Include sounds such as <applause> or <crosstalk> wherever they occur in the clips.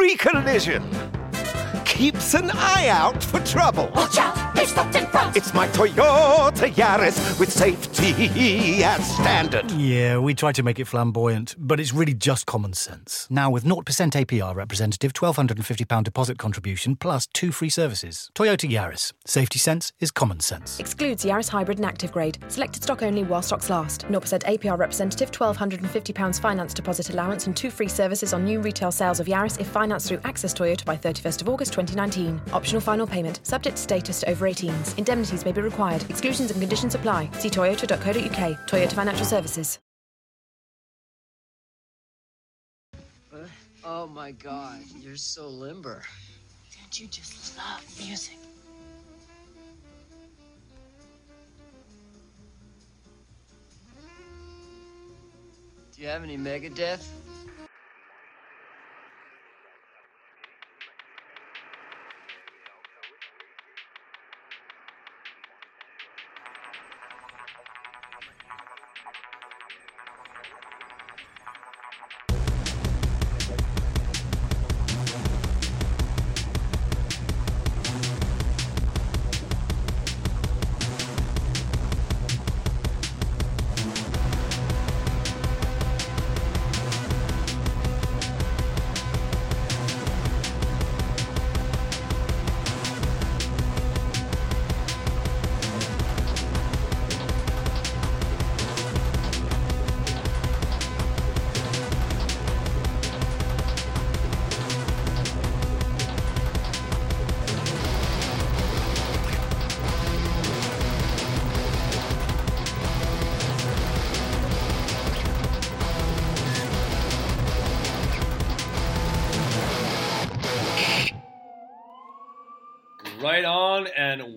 pre-collision. Keeps an eye out for trouble. Watch out, they stopped in front. It's my Toyota Yaris with safety as standard. Yeah, we try to make it flamboyant, but it's really just common sense. Now, with 0% APR representative, £1,250 deposit contribution, plus two free services. Toyota Yaris. Safety sense is common sense. Excludes Yaris Hybrid and Active Grade. Selected stock only while stocks last. 0% APR representative, £1,250 finance deposit allowance, and two free services on new retail sales of Yaris if financed through Access Toyota by 31st of August 2019. Optional final payment. Subject to status to over 18s. Indemnities may be required. Exclusions and conditions apply. See toyota.co.uk. Toyota Financial Services. Uh, oh my god, you're so limber. Don't you just love music? Do you have any Megadeth?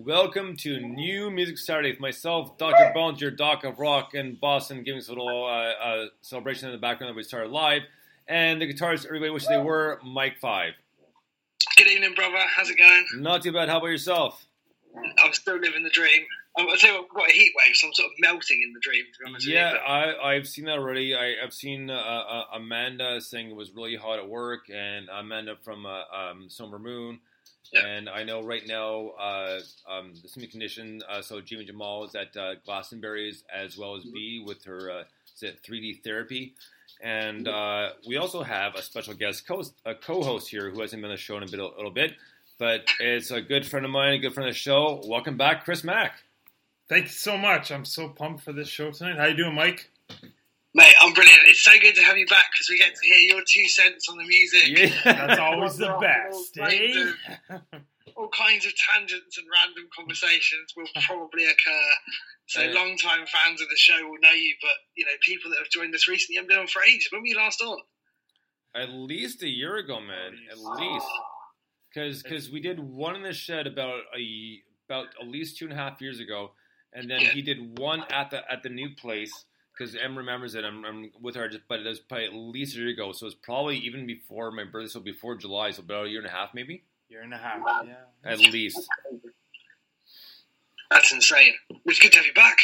Welcome to New Music Saturday with myself, Dr. Bones, your Doc of Rock in Boston, giving us a little uh, uh, celebration in the background that we started live. And the guitarists, everybody wish they were, Mike Five. Good evening, brother. How's it going? Not too bad. How about yourself? I'm still living the dream. I I tell you what, I've got a heat wave, so I'm sort of melting in the dream. To be honest Yeah, with you. I, I've seen that already. I, I've seen uh, uh, Amanda saying it was really hot at work, and Amanda from uh, um, Somber Moon. Yeah. And I know right now uh, um, the semi condition. Uh, so Jimmy Jamal is at uh, Glastonbury's as well as B with her uh, 3D therapy. And uh, we also have a special guest co- a co-host here who hasn't been on the show in a, bit, a little bit, but it's a good friend of mine, a good friend of the show. Welcome back, Chris Mack. Thank you so much. I'm so pumped for this show tonight. How you doing, Mike? Mate, I'm brilliant. It's so good to have you back because we get to hear your two cents on the music. Yeah, <laughs> That's always the All best, kinds eh? of- <laughs> All kinds of tangents and random conversations will probably occur. So, Uh, long-time fans of the show will know you, but you know, people that have joined us recently haven't been on for ages. When were you last on? At least a year ago, man. At least, because we did one in the shed about a about at least two and a half years ago, and then Yeah. he did one at the at the new place. Because Em remembers it. I'm, I'm with her, just, but it was probably at least a year ago. So it's probably even before my birthday, so before July, so about a year and a half, maybe Year and a half. Yeah. at least. That's insane. It's good to have you back.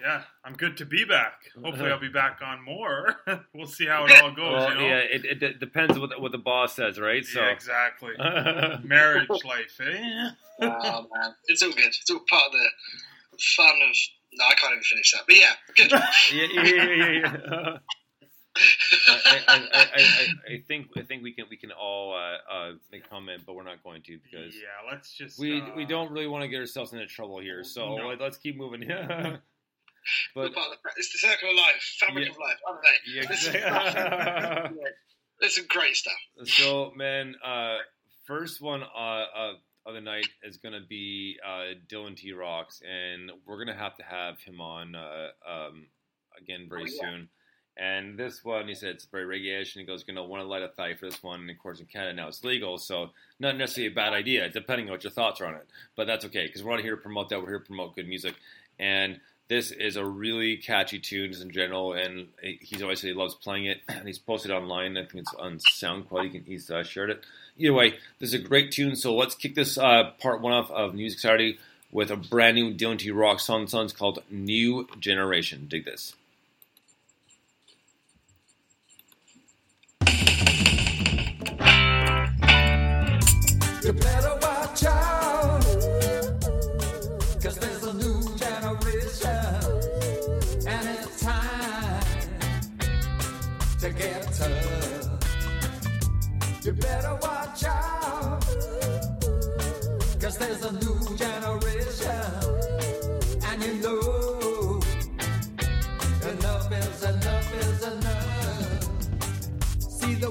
Yeah, I'm good to be back. Hopefully, I'll be back on more. <laughs> we'll see how it all goes. Well, you know? yeah, it, it, it depends what the, what the boss says, right? So Yeah, exactly. <laughs> Marriage life, eh? Oh man, it's all good. It's all part of the fun of. No, I can't even finish that. But yeah, good. <laughs> yeah, yeah, yeah, yeah. yeah. I, I, I, I, I think I think we can we can all uh, uh, make comment, but we're not going to because Yeah, let's just. we uh, we don't really want to get ourselves into trouble here. So No. let, us keep moving. <laughs> All but the, it's the circle of life, fabric Yeah. of life. I don't they? yeah, This is- exactly. <laughs> There's some great stuff. so man, uh, first one of the night is gonna be uh, Dylan T Rocks, and we're gonna have to have him on uh, um, again very Oh, yeah. soon. And this one, he said it's very reggae and He goes, gonna want to light a thigh for this one. And of course, in Canada now it's legal, so not necessarily a bad idea, depending on what your thoughts are on it. But that's okay because we're not here to promote that. We're here to promote good music, and this is a really catchy tune just in general. And he's always said he loves playing it, and <clears throat> he's posted online. I think it's on SoundCloud. He can, he's uh, shared it. Either way, this is a great tune. So let's kick this uh, part one off of Music Saturday with a brand new Dylan T Rock song. Song's called New Generation. Dig this.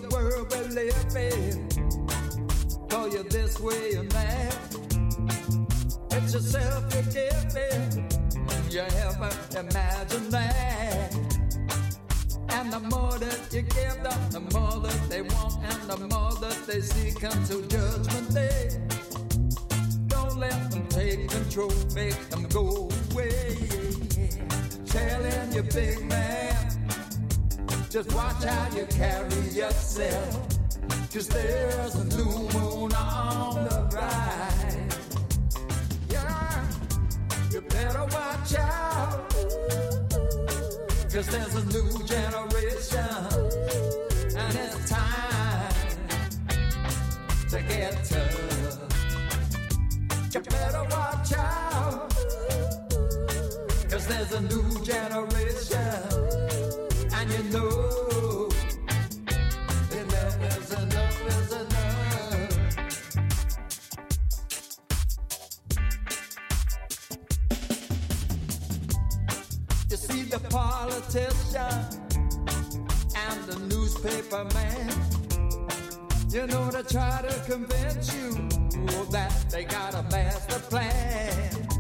The world we live in. Call you this way and that. It's yourself you're giving. You ever imagine that? And the more that you give them, the more that they want, and the more that they seek until judgment day. Don't let them take control, make them go away. Telling you, big man, just watch how you carry yourself. Cause there's a new moon on the rise. Yeah, you better watch out. Cause there's a new generation. And it's time to get tough. You better watch out. Cause there's a new generation. Try to convince you that they got a master plan.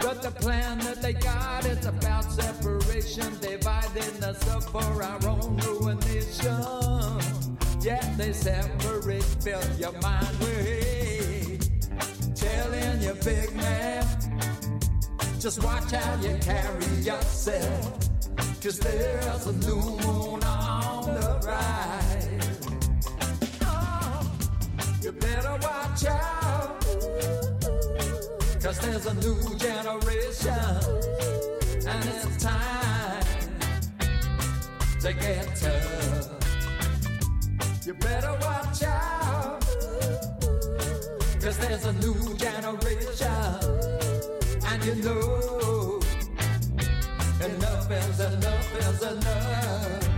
But the plan that they got is about separation, dividing us up for our own ruination. Yeah, they separate, fill your mind with hate. Telling you, big man, just watch how you carry yourself. Cause there's a new moon on the rise. Oh, you better watch out. Cause there's a new generation. And it's time to get tough. You better watch out. Cause there's a new generation. And you know enough is enough is enough.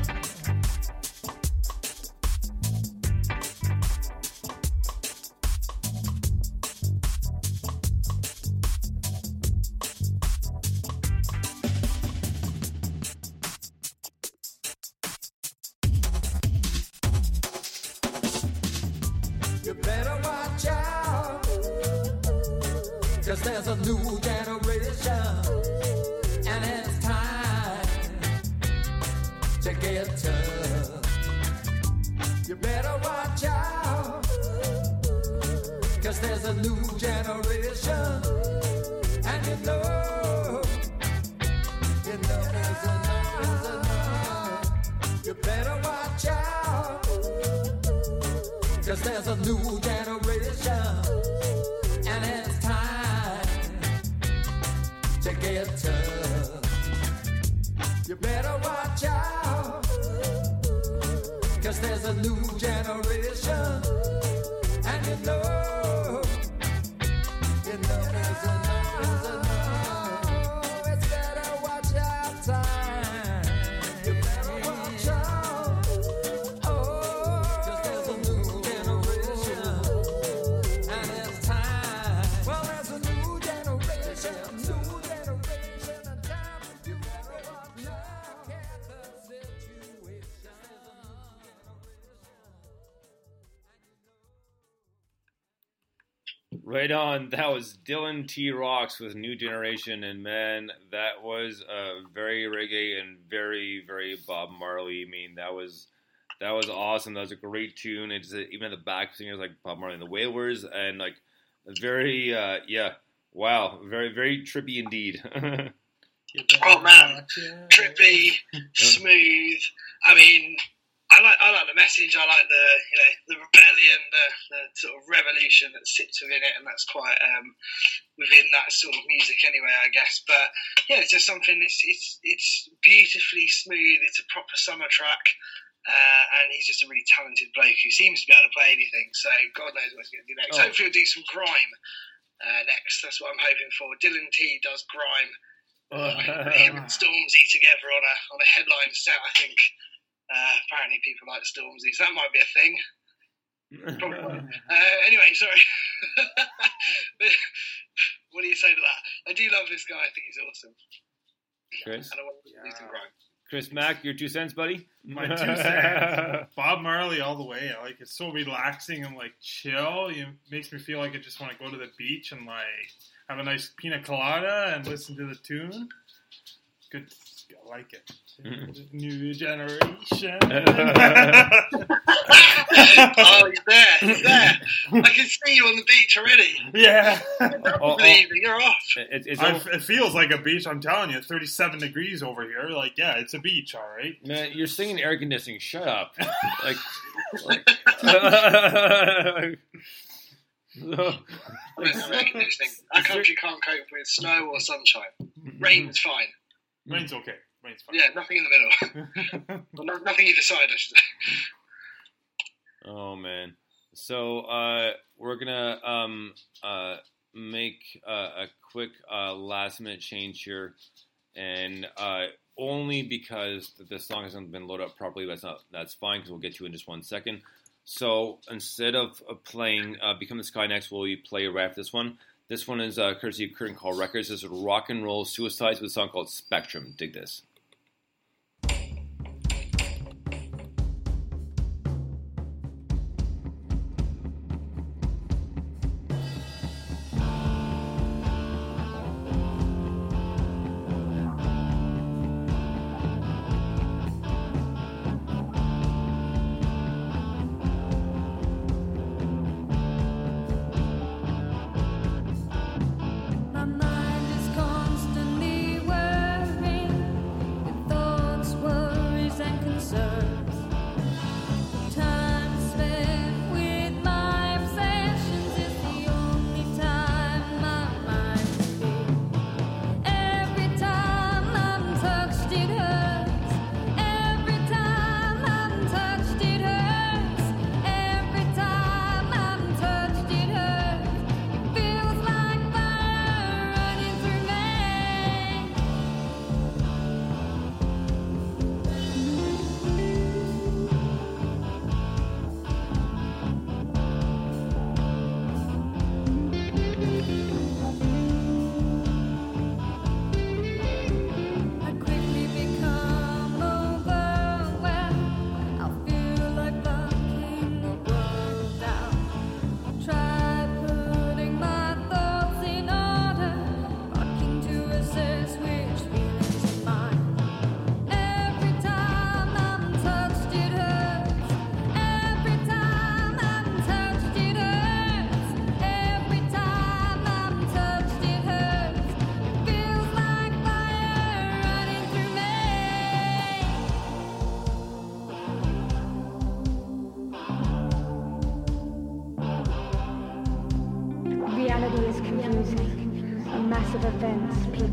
Dylan T. Rocks with New Generation, and man, that was uh, very reggae and very, very Bob Marley. I mean, that was that was awesome. That was a great tune. It's even the back singers like Bob Marley and the Wailers, and like very, uh, yeah, wow, very, very trippy indeed. <laughs> Oh man, trippy, smooth. I mean, I like I like the message. I like the you know the rebellion, the, the sort of revolution that sits within it, and that's quite um, within that sort of music anyway, I guess. But yeah, it's just something. It's it's it's beautifully smooth. It's a proper summer track. Uh, and he's just a really talented bloke who seems to be able to play anything. So God knows what he's going to do next. Oh. Hopefully, he'll do some grime uh, next. That's what I'm hoping for. Dylan T does grime. Uh, him and Stormzy together on a on a headline set. I think. Uh, apparently, people like Stormzy, so that might be a thing. <laughs> Uh, anyway, sorry. <laughs> what do you say to that? I do love this guy. I think he's awesome. Chris, And I want to do some. Chris Mack, your two cents, buddy. My <laughs> two cents. Bob Marley all the way. Like it's so relaxing and like chill. It makes me feel like I just want to go to the beach and like have a nice pina colada and listen to the tune. Good, I like it. Mm-hmm. New generation. <laughs> oh, he's there. He's there. I can see you on the beach already. yeah. Oh, For the evening, you're off. It, it's I- it feels like a beach. I'm telling you, 37 degrees over here. Like, yeah, it's a beach, all right. man, you're singing air conditioning. Shut up. Like, like Listen, air conditioning. Our country can't cope with snow or sunshine. Rain's fine. Rain's okay. Rain's fine. Yeah, nothing in the middle. <laughs> Well, no, nothing either side, I should say. Oh man. So uh, we're gonna um, uh, make uh, a quick uh, last minute change here, and uh, only because the song hasn't been loaded up properly. That's not that's fine because we'll get to it in just one second. So instead of uh, playing uh, "Become the Sky" next, will we play right after this one? This one is uh, courtesy of Curtain Call Records. This is Rock and Roll Suicides with a song called Spectrum. Dig this.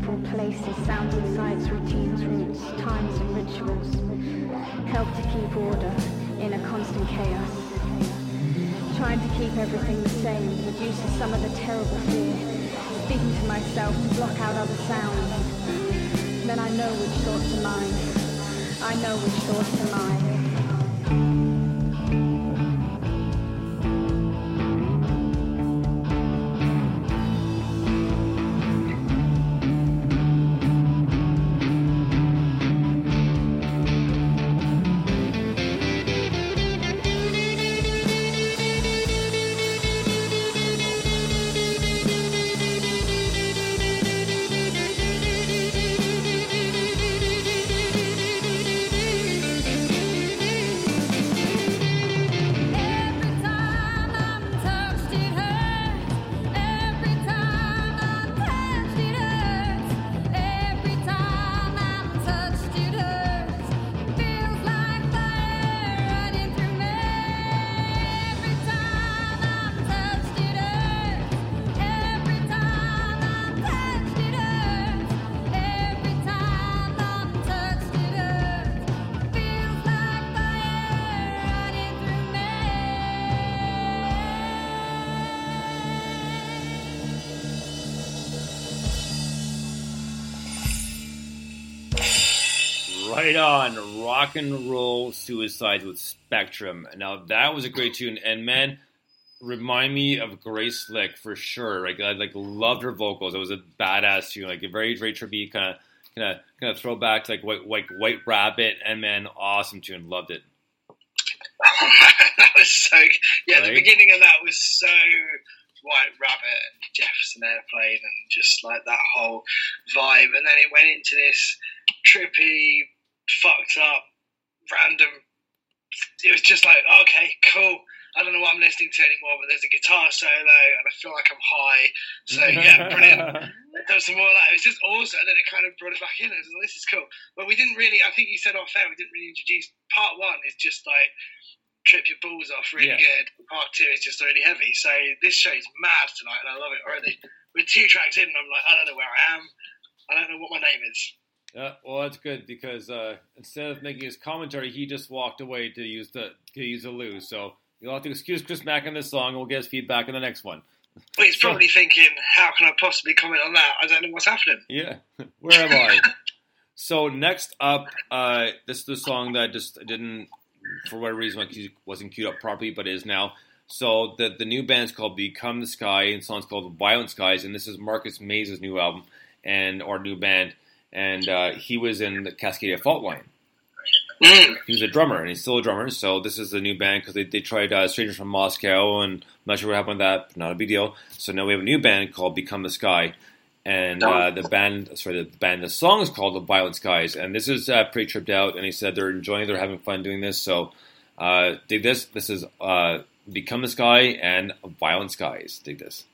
People, places, sounds and sights, routines, routes, times and rituals help to keep order in a constant chaos. Trying to keep everything the same reduces some of the terrible fear. Speaking to myself to block out other sounds. Then I know which thoughts are mine. I know which thoughts are mine. Rock and roll suicides with Spectrum. Now that was a great tune, and man, remind me of Grace Slick for sure. Like I like loved her vocals. It was a badass tune, like a very very trippy kind of kind of kind of throwback to like white white White Rabbit, and man, awesome tune, loved it. <laughs> that was so. Yeah, the beginning of that was so White Rabbit and Jefferson Airplane and just like that whole vibe, and then it went into this trippy, fucked up, random. It was just like okay, cool. I don't know what I'm listening to anymore, but there's a guitar solo, and I feel like I'm high. So yeah, brilliant. <laughs> There was some more of that. It was just awesome, and then it kind of brought it back in. It was, this is cool. But we didn't really. I think you said off air we didn't really introduce part one. Is just like trip your balls off, really Yeah. good. Part two is just really heavy. So this show's mad tonight, and I love it already. We're two tracks in, and I'm like, I don't know where I am. I don't know what my name is. Yeah, well, that's good because uh, instead of making his commentary, he just walked away to use the to use the loo. So you'll have to excuse Chris Mack in this song, and we'll get his feedback in the next one. Well, he's probably <laughs> thinking, how can I possibly comment on that? I don't know what's happening. Yeah, <laughs> where am I? so next up, uh, this is the song that just didn't, for whatever reason, wasn't queued up properly, but is now. So the the new band's called Become the Sky, and the song's called Violent Skies, and this is Marcus Mays' new album and or new band, and uh, he was in the Cascadia Fault Line. Mm. He was a drummer, and he's still a drummer. So this is a new band because they, they tried uh, Strangers from Moscow, and I'm not sure what happened with that. Not a big deal. So now we have a new band called Become the Sky, and uh, the band, sorry, the band, the song is called The Violent Skies, and this is uh, pretty tripped out. And he said they're enjoying, they're having fun doing this. So uh, dig this. This is uh, Become the Sky and Violent Skies. Dig this.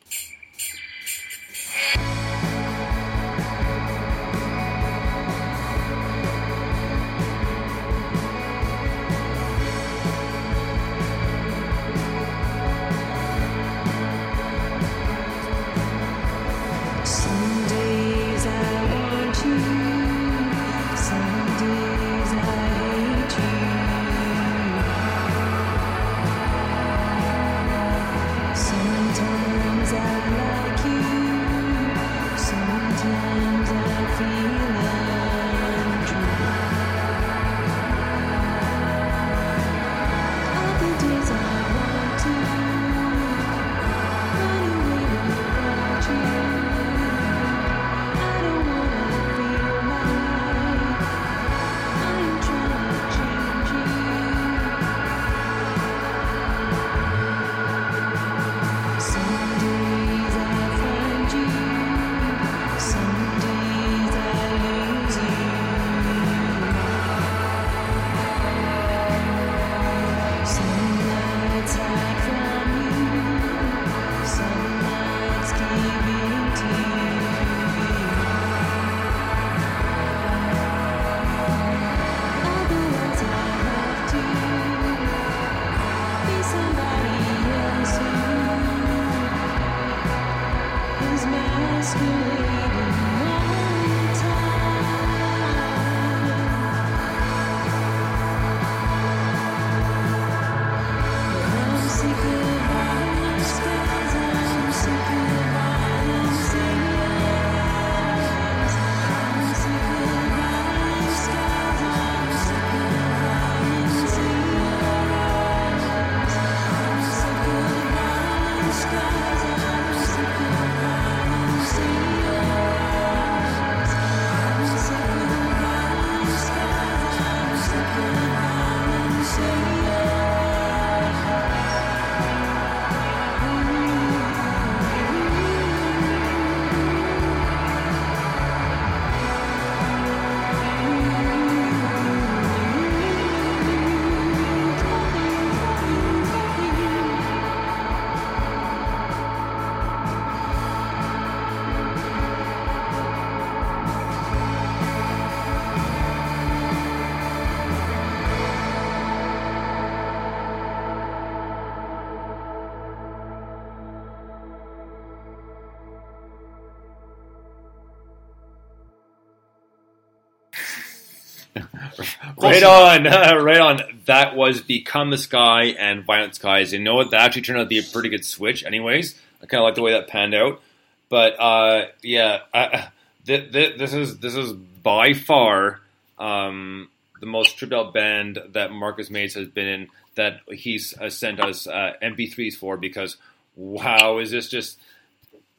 Right on, <laughs> right on. That was Become the Sky and Violent Skies. You know what? That actually turned out to be a pretty good switch. Anyways, I kind of like the way that panned out. But uh, yeah, uh, th- th- this is this is by far um, the most tripped out band that Marcus Mays has been in that he's uh, sent us uh, MP3s for because wow, is this just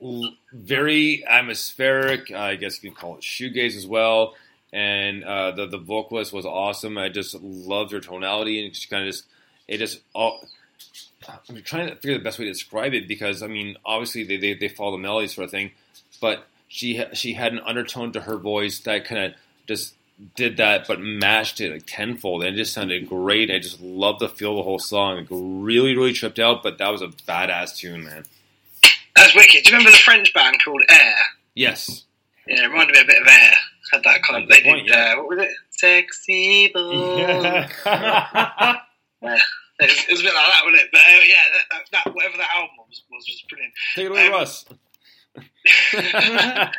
l- very atmospheric? I guess you can call it shoegaze as well. And uh, the the vocalist was awesome. I just loved her tonality, and she kind of just it just all. I'm trying to figure the best way to describe it because I mean, obviously they they, they follow the melody sort of thing, but she she had an undertone to her voice that kind of just did that, but matched it like tenfold, and it just sounded great. I just loved the feel of the whole song. Like, really, really tripped out, but that was a badass tune, man. That's wicked. Do you remember the French band called Air? Yes. Yeah, it reminded me a bit of Air. Had that kind of. They point, did. Uh, what was it? Sexy boy. Yeah. It was, it was a bit like that, wasn't it? But uh, yeah, that, that, that whatever that album was was, was brilliant. Take it away, Um, Russ. <laughs> uh,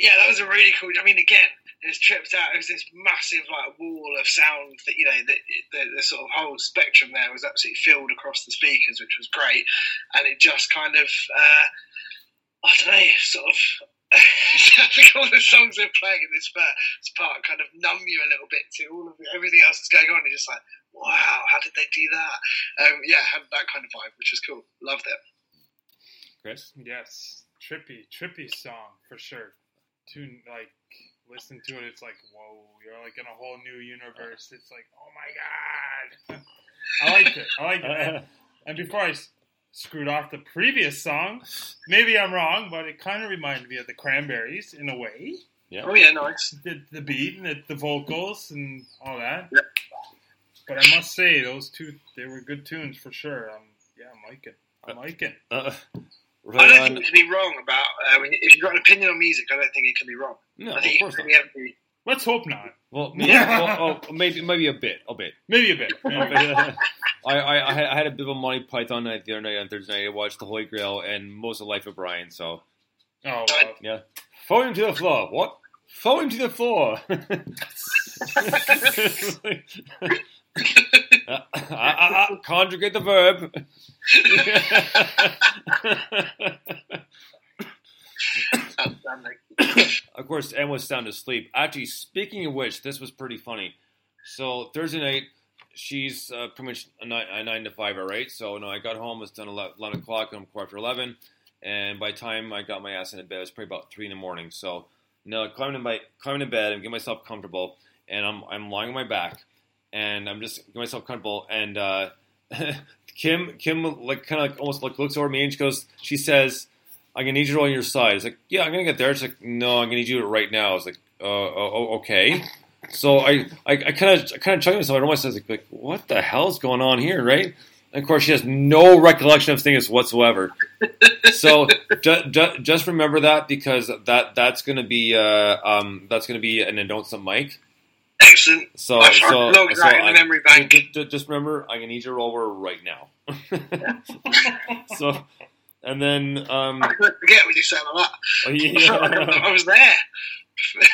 yeah, that was a really cool. I mean, again, it was tripped out. It was this massive like wall of sound that you know the, the, the sort of whole spectrum there was absolutely filled across the speakers, which was great. And it just kind of, uh, I don't know, sort of. I think all the songs they're playing in this part, part kind of numb you a little bit to all of everything else that's going on. You're just like, wow, how did they do that? Um, yeah, had that kind of vibe, which was cool. Loved it. Chris? Yes, trippy, trippy song for sure. Tune like listen to it, it's like whoa, you're like in a whole new universe. It's like oh my god, <laughs> I liked it. I liked it. And, and before I s- screwed off the previous song, maybe I'm wrong, but it kind of reminded me of the Cranberries in a way. Yeah. Oh yeah, nice. The, the beat and the, the vocals and all that. Yep. But I must say, those two, they were good tunes for sure. Um, yeah, I'm liking. I'm liking. Uh, I right don't on. think you can be wrong about uh, when you, if you've got an opinion on music. I don't think it can be wrong. No, I of course you can never be. Let's hope not. Well, <laughs> yeah, well, oh, maybe maybe a bit, a bit. Maybe a bit. <laughs> I, I, I had- I had a bit of a Monty Python night the other night on Thursday night. I watched The Holy Grail and most of Life of Brian. So Oh, well. yeah, throw him to the floor. What? Throw him to the floor. uh, uh, uh, uh, conjugate the verb. <laughs> <coughs> Of course, Em was sound asleep. Actually, speaking of which, this was pretty funny. So Thursday night, she's uh, pretty much a nine, a nine to five, all right. So no, I got home, it's done ele- eleven o'clock, I'm quarter to eleven, and by the time I got my ass into bed, it was probably about three in the morning. So no, climbing in my climbing in bed and get myself comfortable, and I'm I'm lying on my back, and I'm just getting myself comfortable, and uh, <laughs> Kim Kim like kind of like almost like looks over me and she goes, she says. I'm gonna need you on your side. It's like, yeah, I'm gonna get there. It's like, no, I'm gonna need you right now. It's like, uh, oh, okay. So I, I, kind of, I kind of chuckled myself. I know myself, like, like, what the hell's going on here, right? And of course, she has no recollection of things whatsoever. so ju- ju- just remember that because that that's gonna be, uh, um, that's gonna be an announcement, Mike. Excellent. So, I've so, so the I- memory bank. ju- ju- just remember, I'm gonna need you roll over right now. <laughs> so, and then, um, I couldn't forget when you said that. oh, <laughs> I felt like I yeah. I was there. <laughs>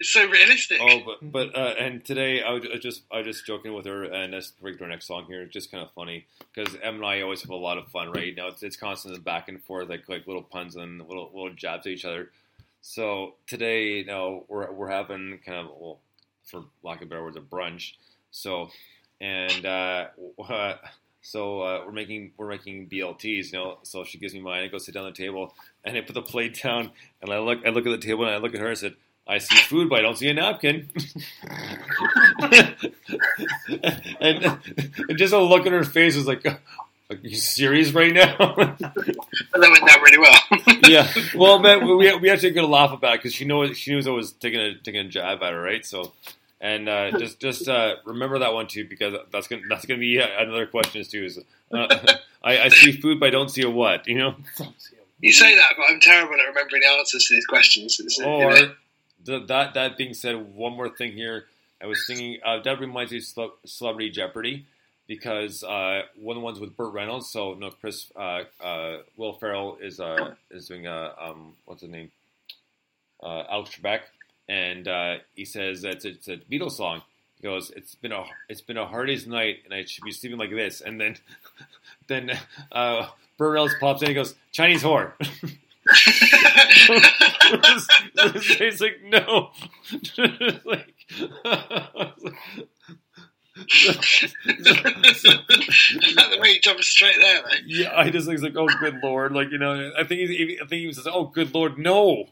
it's so realistic. Oh, but but uh, and today I was just I was just joking with her, and let's break to our next song here. It's just kind of funny because Em and I always have a lot of fun, right? Now it's it's constant back and forth, like like little puns and little little jabs at each other. So today, you know, we're we're having kind of well, for lack of better words, a brunch. So and uh, <laughs> uh, so uh, we're making we're making BLTs, you know. So she gives me mine. I go sit down at the table, and I put the plate down, and I look I look at the table, and I look at her and said. I see food, but I don't see a napkin. <laughs> and, and just a look on her face was like, "Are you serious right now?" That went down really well. <laughs> yeah. Well, man, we we actually gonna laugh about because she knows she knows I was taking a taking a jab at her, right? So, and uh, <laughs> just just uh, remember that one too because that's gonna that's gonna be another question too. Is uh, <laughs> I, I see food, but I don't see a what? You know. <laughs> you say that, but I'm terrible at remembering the answers to these questions. It's, you know, Or th- that that being said, one more thing here. I was thinking uh, that reminds me of Celebrity Jeopardy because uh, one of the ones with Burt Reynolds. So no, Chris uh, uh, Will Ferrell is uh, is doing a um, what's his name? Uh, Alex Trebek, and uh, he says that it's, it's a Beatles song. He goes, "It's been a it's been a hard day's night, and I should be sleeping like this." And then <laughs> then uh, Burt Reynolds pops in. and He goes, "Chinese whore." <laughs> He's like no, <laughs> like the way he jumped straight there, though. Yeah, I just think like, oh, good lord, like you know, I think he's, I think he says, oh, good lord, no.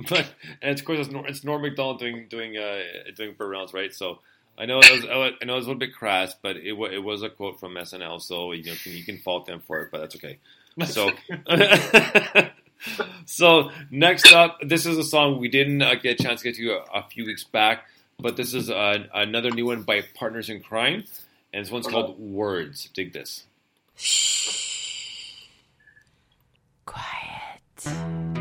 <laughs> but and of course it's, Nor- it's Norm Macdonald doing doing uh, doing Burt Reynolds, right? So I know it was, I know it was a little bit crass, but it wa- it was a quote from SNL, so you know can, you can fault them for it, but that's okay. So. <laughs> so next up, this is a song we didn't uh, get a chance to get to a, a few weeks back, but this is uh, another new one by Partners in Crime, and this one's called Words. Dig this. Living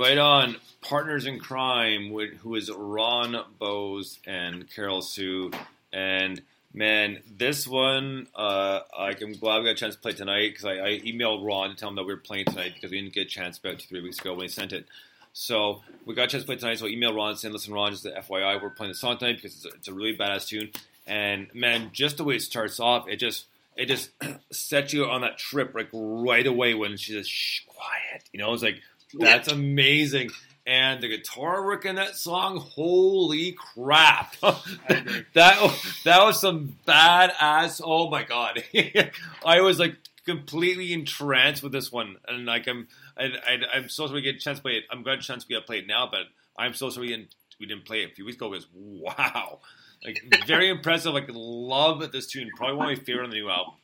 Right on. Partners in Crime, who is Ron Bose and Carol Sue. And man, this one, uh, I'm glad we got a chance to play tonight because I, I emailed Ron to tell him that we were playing tonight because we didn't get a chance about two, three weeks ago when he sent it. So we got a chance to play tonight. So I emailed Ron saying, "Listen, Ron, just the FYI, we're playing the song tonight because it's it's a really badass tune." And man, just the way it starts off, it just it just <clears throat> sets you on that trip like right away when she says, "Shh, quiet." You know, it's like that's amazing. And the guitar work in that song, holy crap! <laughs> that that was some badass. Oh my god, <laughs> I was like completely entranced with this one, and like I'm, I, I, I'm so sorry we get a chance to play it. I'm glad a chance we got to play it now, but I'm so sorry we didn't, we didn't play it a few weeks ago because wow, like very <laughs> impressive. Like love this tune, probably one of my favorite on the new album.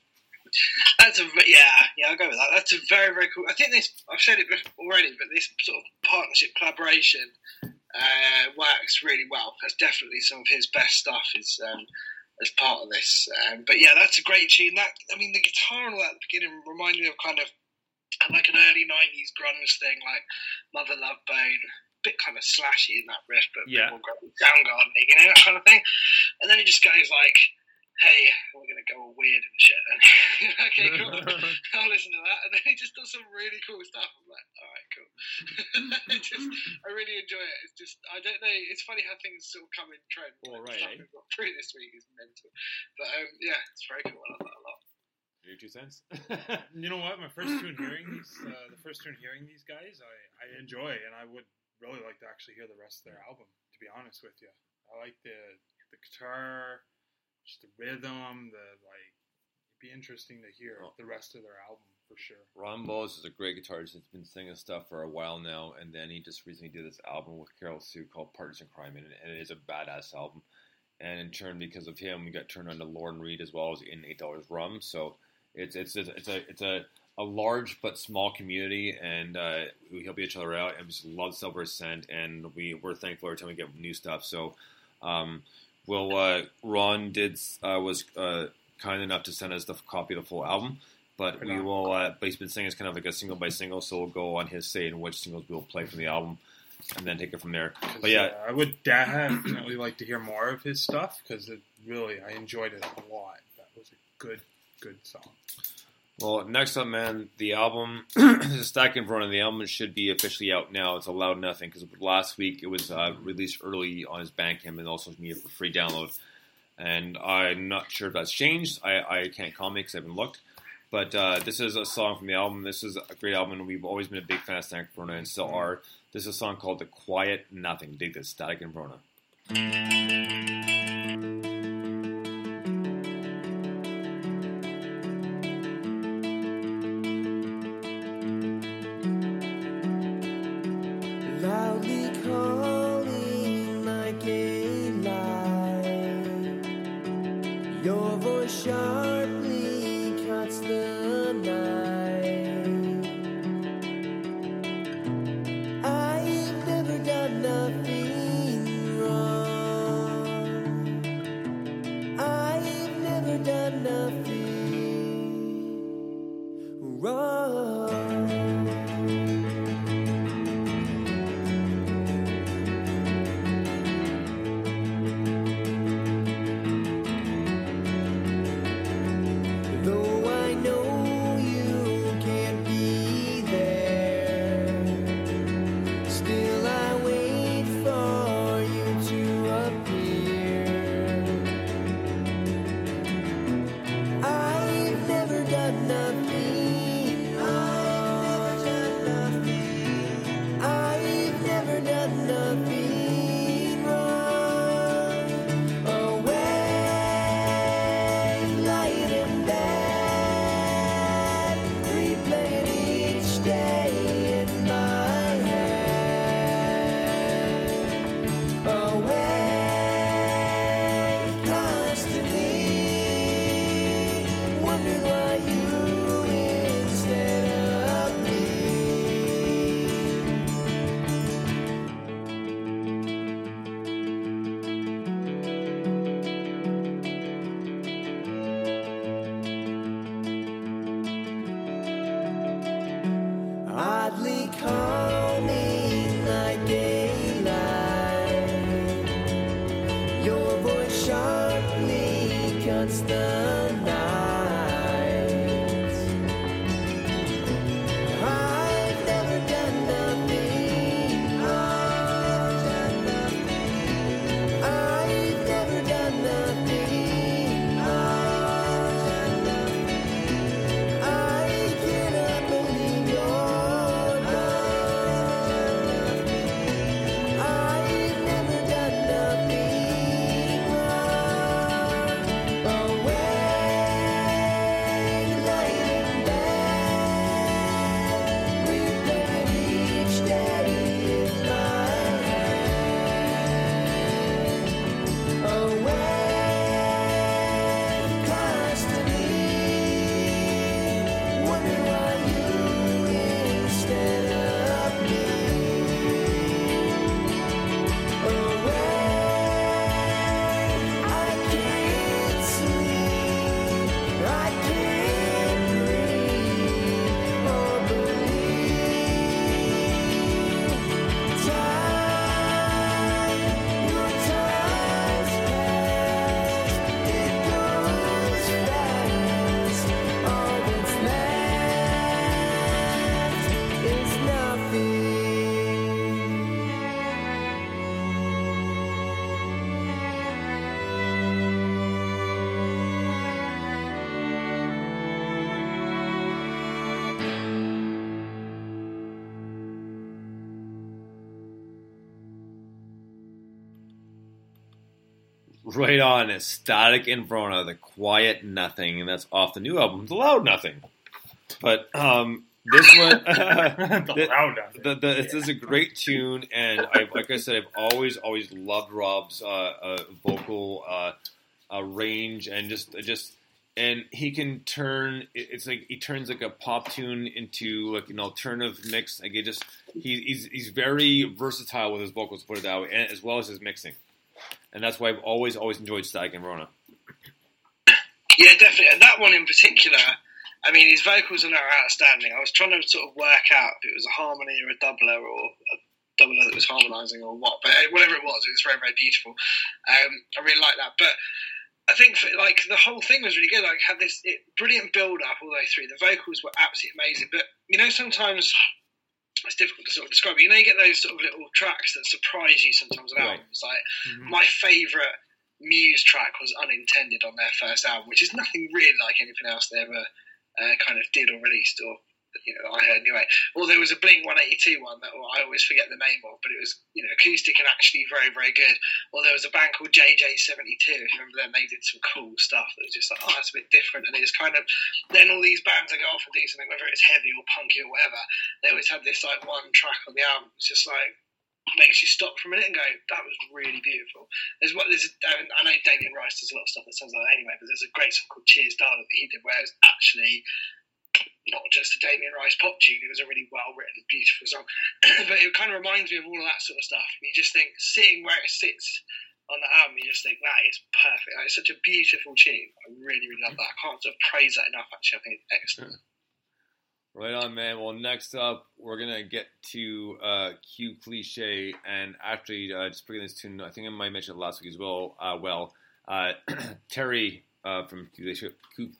That's a yeah, yeah. I'll go with that. That's a very very cool. I think this I've said it already, but this sort of partnership collaboration uh, works really well. That's definitely some of his best stuff. Is um, as part of this. Um, but yeah, that's a great tune. That I mean, the guitar and all that at the beginning reminded me of kind of like an early '90s grunge thing, like Mother Love Bone. Bit kind of slashy in that riff, but Yeah. a bit more Soundgarden, you know that kind of thing. And then it just goes like, "Hey, we're gonna go all weird and shit." <laughs> okay, cool. <laughs> I'll listen to that. And then he just does some really cool stuff. I'm like, all right, cool. <laughs> It just, I really enjoy it. It's just, I don't know. It's funny how things sort of come in trend. Well, Like, the right, stuff eh? we've got through this week is mental. But um, yeah, it's very cool. I love that a lot. Your two cents. you know what? My first tune hearing these, uh, the first tune hearing these guys, I, I enjoy, and I would really like to actually hear the rest of their album. To be honest with you, I like the the guitar, just the rhythm, the like. It'd be interesting to hear Oh. the rest of their album for sure. Ron Bose is a great guitarist. He's been singing stuff for a while now, and then he just recently did this album with Carol Sue called Partners in Crime, and, and it is a badass album. And in turn, because of him, we got turned on to Lauren Reed as well as in Eight Dollars Rum. So it's it's it's, it's a it's a, a large but small community, and uh, we help each other out. And we just love Silver Ascent, and we we're thankful every time we get new stuff. So. Um, well, uh, Ron did uh, was uh, kind enough to send us the copy of the full album, but we will. Uh, but he's been saying it's kind of like a single by single, so we'll go on his say and which singles we will play from the album, and then take it from there. But yeah, I would definitely like to hear more of his stuff because it really I enjoyed it a lot. That was a good, good song. Well, next up, man, the album, <clears throat> the Stack in front of the album should be officially out now. It's allowed nothing because last week it was uh, released early on his Bandcamp and also media for free download. And I'm not sure if that's changed. I, I can't comment because I haven't looked. But uh, this is a song from the album. This is a great album, and we've always been a big fan of Static Verona and still are. This is a song called The Quiet Nothing. Dig this, Static and Verona. Right on, it's Static Verona, the Quiet Nothing, and that's off the new album, The Loud Nothing. But um, this one, <laughs> <laughs> The Loud Nothing. The, the, it's, it's a great tune, and I, like I said, I've always always loved Rob's uh, uh, vocal uh, uh, range and just just and he can turn. It's like he turns like a pop tune into like an alternative mix. Like it just he, he's he's very versatile with his vocals, put it that way, and as well as his mixing. And that's why I've always always enjoyed Static and Rona. Yeah, definitely. And that one in particular, I mean, his vocals are outstanding. I was trying to sort of work out if it was a harmony or a doubler or a doubler that was harmonising or what, but whatever it was, it was very, very beautiful. Um, I really like that. But I think for, like the whole thing was really good. Like had this it, brilliant build up all the way through. The vocals were absolutely amazing. But you know, sometimes it's difficult to sort of describe. You know, you get those sort of little tracks that surprise you sometimes on Right. albums. Like my favourite Muse track was Unintended on their first album, which is nothing really like anything else they ever uh, kind of did or released or you know I heard anyway. Or there was a Blink 182 one that I always forget the name of, but it was you know acoustic and actually very very good. Or there was a band called JJ72. If you remember them, they did some cool stuff that was just like oh that's a bit different. And it's kind of then all these bands that go off and do something whether it's heavy or punky or whatever, they always had this like one track on the album. It's just like makes you stop for a minute and go, that was really beautiful. There's what there's. I, mean, I know Damien Rice does a lot of stuff that sounds like that anyway, but there's a great song called Cheers Darling that he did where it's actually not just a Damien Rice pop tune. It was a really well written, beautiful song. <clears throat> but it kind of reminds me of all of that sort of stuff. You just think sitting where it sits on the album, you just think that is perfect. Like, it's such a beautiful tune. I really, really love that. I can't sort of praise that enough. Actually, I think it's excellent. Right on, man. Well, next up, we're gonna get to uh, Q Cliche, and actually, uh, just bringing this tune. I think I might mention it last week as well. Uh, well, uh, <clears throat> Terry uh, from Q Cliche. Q,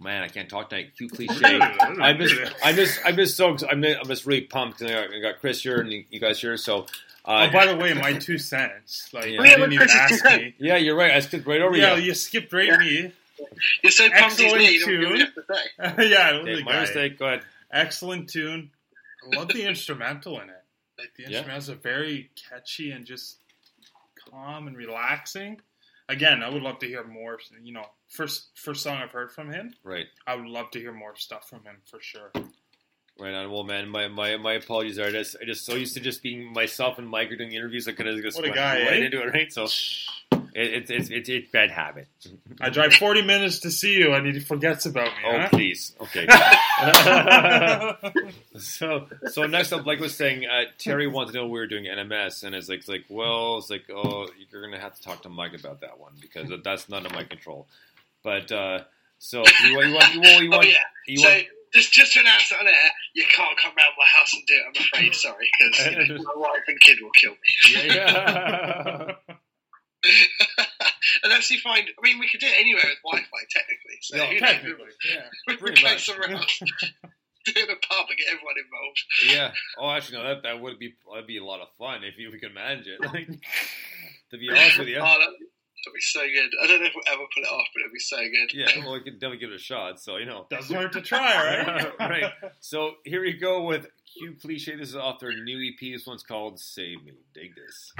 man, I can't talk tonight. Q <laughs> Cliche. I'm just, I'm just, I'm just so, I'm, I'm just really pumped. And I got, I got Chris here and you guys here. So, uh, oh, by the way, my two cents. Like, Yeah. you didn't even ask me. yeah, you're right. I skipped right over Yeah, you. you skipped right me. You're so pumped me, you don't tune. really have to say. <laughs> yeah, Okay, the my guy. mistake. Go ahead. Excellent tune. I love the instrumental in it. Like the Yeah. instrumentals are very catchy and just calm and relaxing. Again, I would love to hear more. You know, first first song I've heard from him. Right. I would love to hear more stuff from him for sure. Right on. Well, man, my, my, my apologies are just I just so used to just being myself and Mike are doing interviews. I could have just What a went guy, right eh? into it, right? So it, it's it's it's it's bad habit. I drive 40 minutes to see you and he forgets about me. Oh huh? please, okay. <laughs> so so next up, like I was saying, uh, Terry wanted to know we were doing NMS, and it's like it's like well, it's like oh, you're gonna have to talk to Mike about that one because that's none of my control. But uh, so you want you want you want you Oh want, yeah. you so just just to announce it on air, you can't come round my house and do it. I'm afraid. Sorry, because you <laughs> know, my wife and kid will kill me. yeah, <laughs> Unless you find, I mean, we could do it anywhere with Wi-Fi technically. So Yeah, Technically, yeah. we pretty much. somewhere <laughs> else, do it in a pub and get everyone involved. yeah. Oh, actually, no, that that would be that'd be a lot of fun if you if we could manage it. Like, to be honest with you, Oh, that, that'd be so good. I don't know if we'll ever pull it off, but it'd be so good. yeah. Well, we could definitely give it a shot. So you know. Doesn't hurt to try, right? <laughs> right. So here we go with Q Cliche. This is off their new EP. This one's called Save Me. Dig this.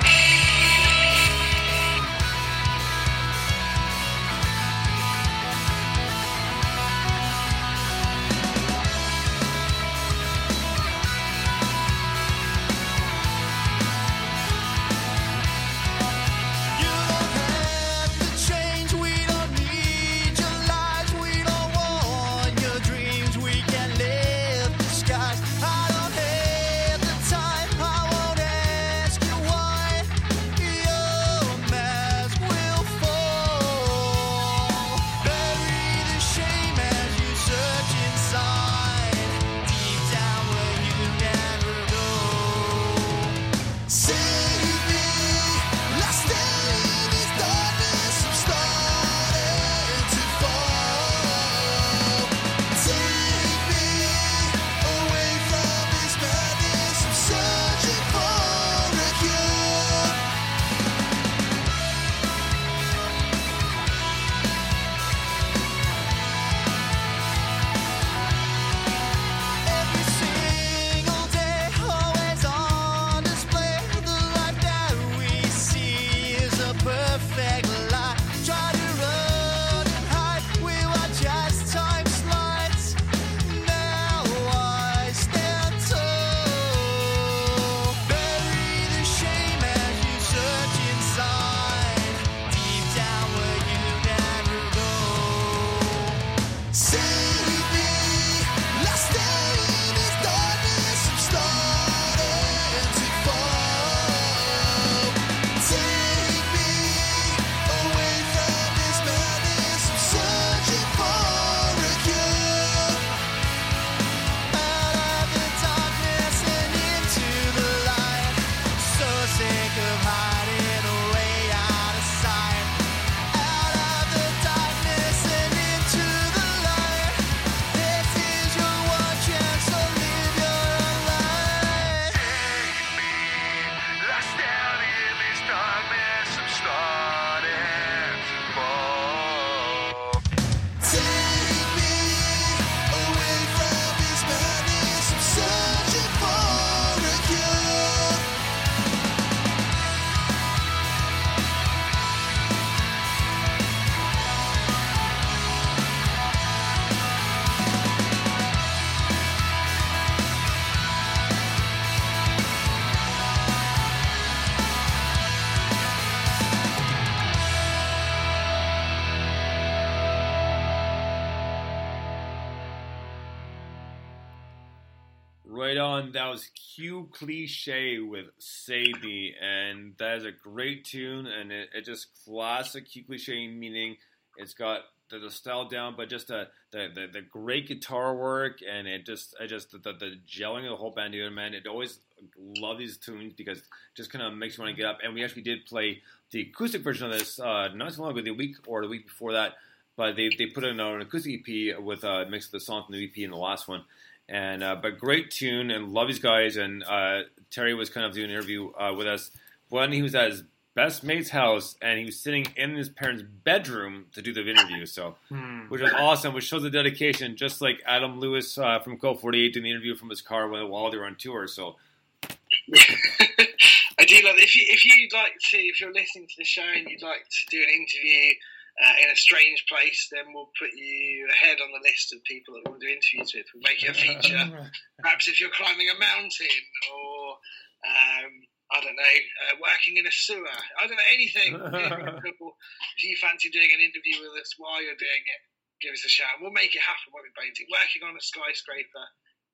Right on. That was Q Cliche with Me, and that is a great tune, and it, it just classic Q Cliche meaning it's got the, the style down, but just the, the, the, the great guitar work, and it just I just the, the, gelling of the whole band together, man. It always love these tunes because it just kind of makes you want to get up. And we actually did play the acoustic version of this uh, not so long ago, the week or the week before that. But they, they put in an acoustic EP with a mix of the song from the EP in the last one. And uh, but great tune and love these guys. And uh, Terry was kind of doing an interview uh, with us when he was at his best mate's house and he was sitting in his parents' bedroom to do the interview. So, Hmm. which was awesome, which shows the dedication, just like Adam Lewis uh, from Code 48 doing the interview from his car while while they were on tour. So, <laughs> I do love if you if you'd like to if you're listening to the show and you'd like to do an interview uh, in a strange place, then we'll put you ahead on the list of people that we'll do interviews with. We'll make you a feature. <laughs> Perhaps if you're climbing a mountain or um, I don't know, uh, working in a sewer. I don't know anything. <laughs> anything if you fancy doing an interview with us while you're doing it, give us a shout. We'll make it happen. Won't we, Bainty? Working on a skyscraper,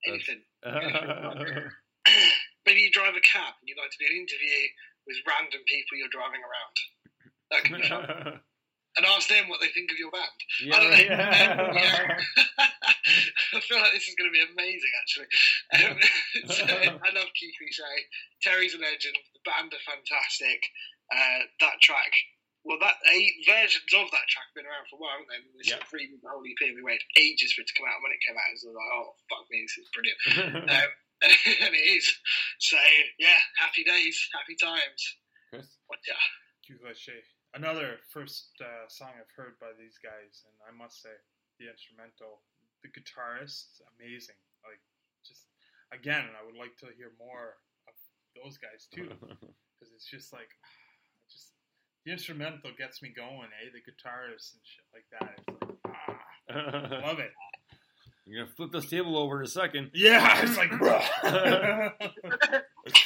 anything. <coughs> Maybe you drive a cab and you'd like to do an interview with random people you're driving around. That could be fun. <laughs> and ask them what they think of your band. I don't know. <laughs> Um, yeah. <laughs> I feel like this is going to be amazing, actually. Um, <laughs> so, I love Q Cliche. Terry's a legend. The band are fantastic. Uh, that track, well, that eight versions of that track have been around for a while, haven't they? This Yep. free the whole EP. We waited ages for it to come out. When it came out, it was like, oh, fuck me, this is brilliant. um, and it is. So, yeah, happy days, happy times. Chris? What, yeah. Another first uh, song I've heard by these guys, and I must say, the instrumental, the guitarist, amazing. Like, just again, I would like to hear more of those guys too, <laughs> because it's just like, <sighs> just the instrumental gets me going, eh? The guitarist and shit like that. It's like, ah, love it. <laughs> You're gonna flip this table over in a second. Yeah, it's like, <laughs>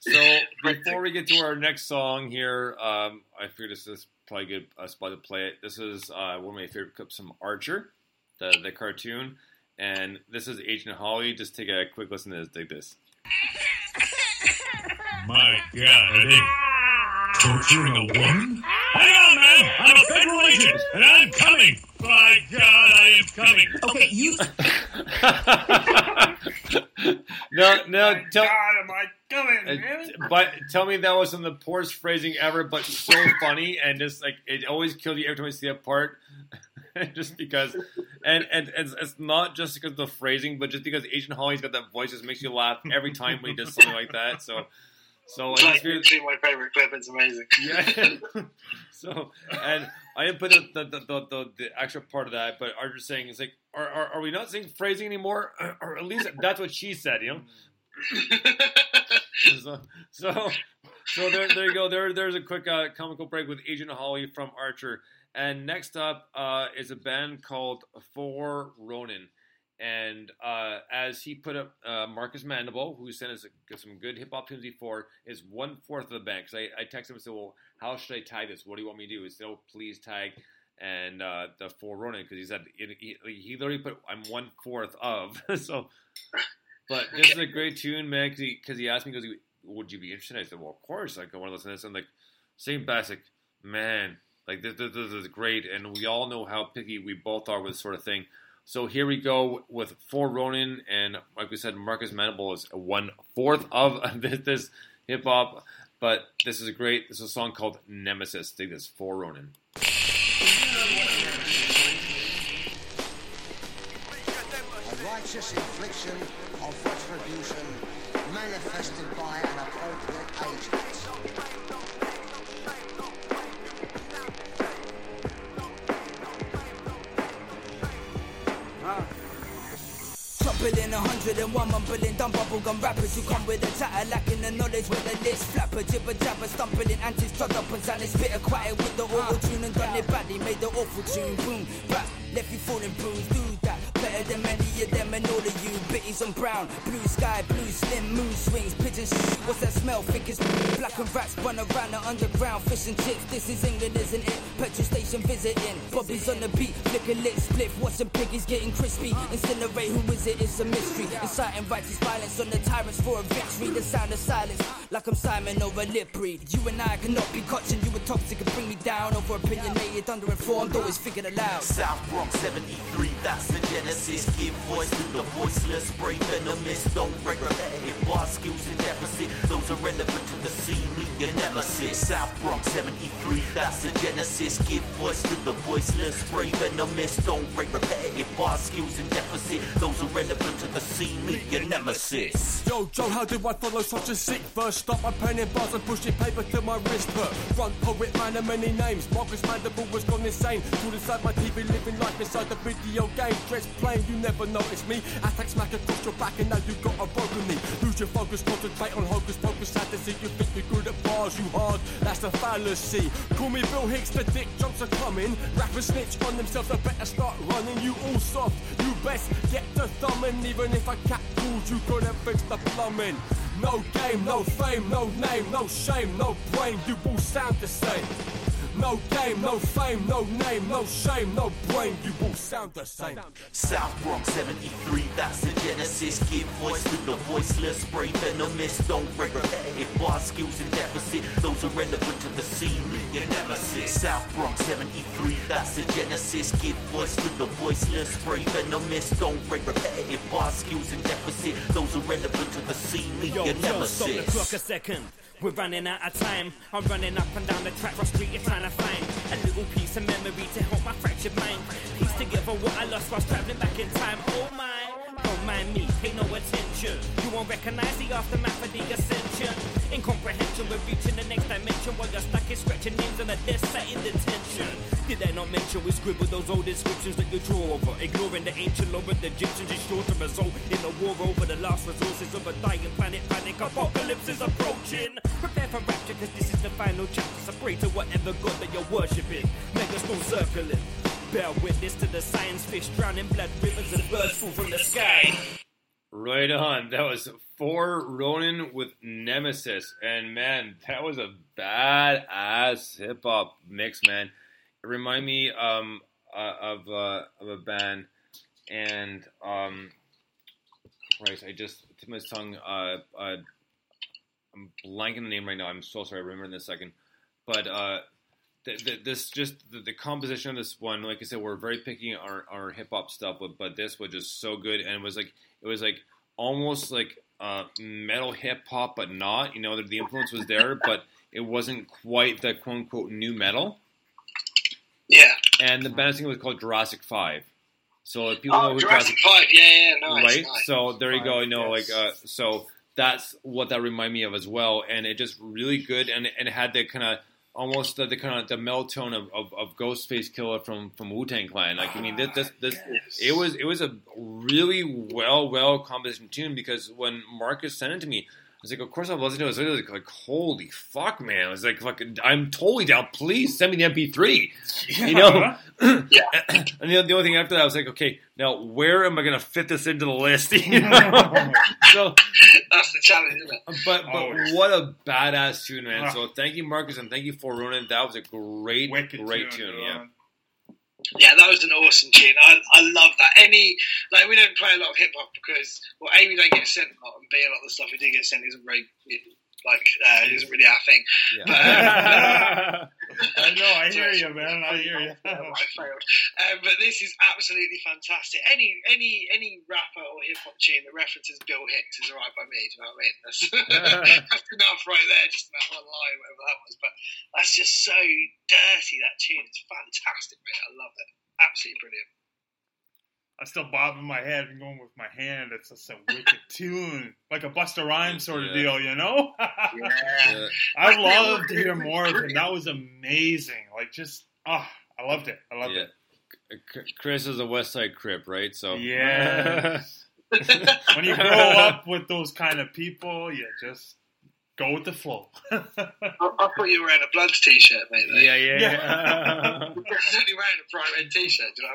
so <laughs> before we get to our next song here, um, I figured this is probably a good uh, spot to play it. This is uh, one of my favorite clips from Archer, the the cartoon, and this is Agent Holly. Just take a quick listen to this. Dig this. My God, are they torturing a woman? Hang on, man! I'm a federal agent, and I'm coming! My God, I am coming! Okay, you. <laughs> <laughs> <laughs> No, no, tell, God, am I coming, uh, man? but tell me that wasn't the poorest phrasing ever, but so <laughs> funny and just like it always killed you every time I see that part. <laughs> just because, and and it's, it's not just because of the phrasing, but just because Agent Holly's got that voice, just makes you laugh every time when he does something like that. So, so It's like figured, literally my favourite clip. It's amazing. yeah. <laughs> so, and I didn't put the the, the, the, the, extra part of that, but Archer's saying it's like, are, are, are we not saying phrasing anymore? <clears throat> Or at least that's what she said, you know. <laughs> so, so, so there, there you go. There, there's a quick uh, comical break with Agent Holly from Archer. And next up uh, is a band called For Ronin. And uh, as he put up, uh, Marcus Mandible, who sent us some good hip hop tunes before, is one fourth of the band. Because I, I texted him and said, "Well, how should I tag this? What do you want me to do?" He said, "Oh, please tag." And uh, the For Ronin, because he said he, he literally put, "I'm one fourth of." <laughs> so, but this is a great tune, man. Because he, he asked me, "Goes, would you be interested?" I said, "Well, of course. Like, I want to listen to this." I'm like, "Same basic, man. Like, this, this, this is great." And we all know how picky we both are with this sort of thing. So here we go with For Ronin, and like we said, Marcus Mandible is one fourth of <laughs> this, this hip hop. But this is a great. This is a song called Nemesis. Dig this, For Ronin. A righteous infliction of retribution manifested by an appropriate Topping a 101, I'm mumbling dumb bubblegum rappers who come with a chatter, lacking the knowledge with the list flapper, jibber jabber, stumbling antics, trod up and sounding spitter, quiet with the auto tune and done it badly, made the awful tune boom, back, left you falling bruised, that. Better than many of them and all of you. Bitties on brown, blue sky, blue slim, moon swings, pigeons. What's that smell? Think it's black and rats run around the underground, fish and chips. This is England, isn't it? Petrol station visiting. Bobby's on the beat, flick a lit spliff, watching piggies getting crispy. Incinerate, who is it? It's a mystery. Inciting righteous violence on the tyrants for a victory. The sound of silence, like I'm Simon over lip read. You and I cannot be cautioned. You were toxic and bring me down. Over opinionated, underinformed, always figured aloud. South Bronx 73, that's the genesis. Give voice to the voiceless, spray venomous. Don't break repetitive bar skills in deficit. Those are relevant to the scene, your nemesis. South Bronx 73, that's the genesis. Give voice to the voiceless, spray venomous. Don't break repetitive bar skills in deficit. Those are relevant to the scene, your nemesis. Yo, Joe, how do I follow such a sick verse? Stop my pen and bars and pushing paper till my wrist hurt. Front poet, man of many names. Marcus Mandible was gone insane. Tool inside my TV, living life inside the video game. Dress plain, you never notice me. Attack smack across your back, and now you got a broken knee. Lose your focus, concentrate on hocus pocus. Sad to see you think you're good at bars, you hard. That's a fallacy. Call me Bill Hicks, the dick jumps are coming. Rappers snitch on themselves, I better start running. You all soft, you best get the thumbing. Even if I cat called, you couldn't fix the plumbing. No game, no fame, no name, no shame, no brain, you all sound the same. No game, no fame, no name, no shame, no brain, you all sound the same. South Bronx 73, that's the genesis. Give voice to the voiceless, spray venomous. Don't break repetitive bar skills in deficit. Those are relevant to the scene, your nemesis. South Bronx 73, that's the genesis. Give voice to the voiceless, spray venomous. Don't break repetitive bar skills in deficit. Those are relevant to the scene, Yo, your yo, stop the clock a second. We're running out of time. I'm running up and down the track, frustrated, trying to find a little piece of memory to help my fractured mind. Piece together what I lost whilst traveling back in time. Oh my, don't mind me, pay no attention. You won't recognize the aftermath of the ascension. Incomprehension, we're reaching the next dimension while you're stuck in scratching names on a desk sat in detention. Did I not mention we scribble those old inscriptions that you draw over? Ignoring the ancient lore of the Egyptians is sure to result in a war over the last resources of a dying planet. Panic apocalypse is approaching. Prepare for rapture, cause this is the final chapter. So pray to whatever god that you're worshipping. Megastone circling. Bear witness to the science fish drowning blood rivers and birds fall from the sky. Right on. That was for Ronin with Nemesis, and man, that was a bad ass hip hop mix, man. It reminded me um, uh, of uh, of a band, and um, Christ, I just tip my tongue. Uh, uh, I'm blanking the name right now. I'm so sorry. I remember in a second, but uh, th- th- this just the, the composition of this one. Like I said, we're very picky on our, our hip hop stuff, but but this was just so good, and it was like it was like almost like uh, metal hip hop, but not. You know, the, the influence was there, <laughs> but it wasn't quite the quote unquote new metal. Yeah. And the band singer was called Jurassic Five. So if people know Oh, who Jurassic Five. Yeah, yeah, nice. right? nice. So there you go. You know, yes. like uh, so that's what that reminded me of as well, and it just really good, and and it had the kind of almost the, the kind of the mel tone of, of, of Ghostface Killah from from Wu Tang Clan. Like I mean, this this, this it was it was a really well well composition tune because when Marcus sent it to me. I was like, of course I it. I was like, like, holy fuck, man! I was like, fucking, I'm totally down. Please send me the MP3. You know, <clears throat> yeah. And the, the only thing after that, I was like, okay, now where am I going to fit this into the list? <laughs> You <laughs> know? so, That's the challenge, it? but but Always. what a badass tune, man! Ah. So thank you, Marcus, and thank you for Ronin. That was a great, Wicked great tune, tune. yeah. Yeah, Yeah, that was an awesome tune. I, I love that. Any like we don't play a lot of hip hop because well, a we don't get sent a lot, and b a lot of the stuff we do get sent isn't very like uh, isn't really our thing. But, um, <laughs> I know, I hear you, man. I hear you. <laughs> I failed. Um, but this is absolutely fantastic. Any any any rapper or hip hop tune that references Bill Hicks is alright by me. Do you know what I mean? That's, <laughs> that's enough right there, just that one line, whatever that was. But that's just so dirty. That tune is fantastic, mate. I love it. Absolutely brilliant. I'm still bobbing my head and going with my hand. It's just a wicked <laughs> tune, like a Busta Rhymes sort of Yeah. deal, you know. <laughs> Yeah. I'd love to hear more of it. That was amazing. Like just, ah, I loved it. I loved yeah. C- Chris is a West Side Crip, right? So yeah. <laughs> When you grow up with those kind of people, you just Go with the flow. I, I thought you were wearing a Bloods t-shirt, mate. though. Yeah, yeah, yeah. <laughs> You're definitely wearing a bright red t-shirt. Do you know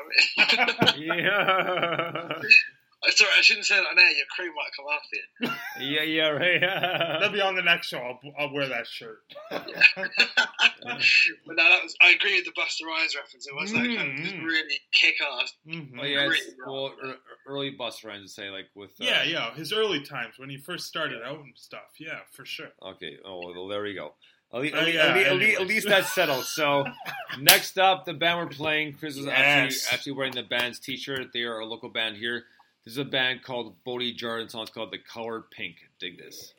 what I mean? <laughs> yeah. Sorry, I shouldn't say that on air. Your crew might come after you. Yeah, yeah, right. <laughs> They'll be on the next show. I'll, I'll wear that shirt. But no, that was. I agree with the Busta Rhymes reference. It was that kind of just Mm-hmm. really kick-ass. Oh yeah, it's, well, early bus runs to say like with uh, Yeah, yeah. His early times when he first started out and stuff. Yeah, for sure. Okay. Oh, well, there we go. At least, Oh, at, least, yeah, at, least, at, least, at least that's settled. So, <laughs> next up, the band we're playing. Chris is Yes. actually actually wearing the band's T-shirt. They are a local band here. This is a band called Bodie Jordan. Song's called "The Color Pink." Dig this.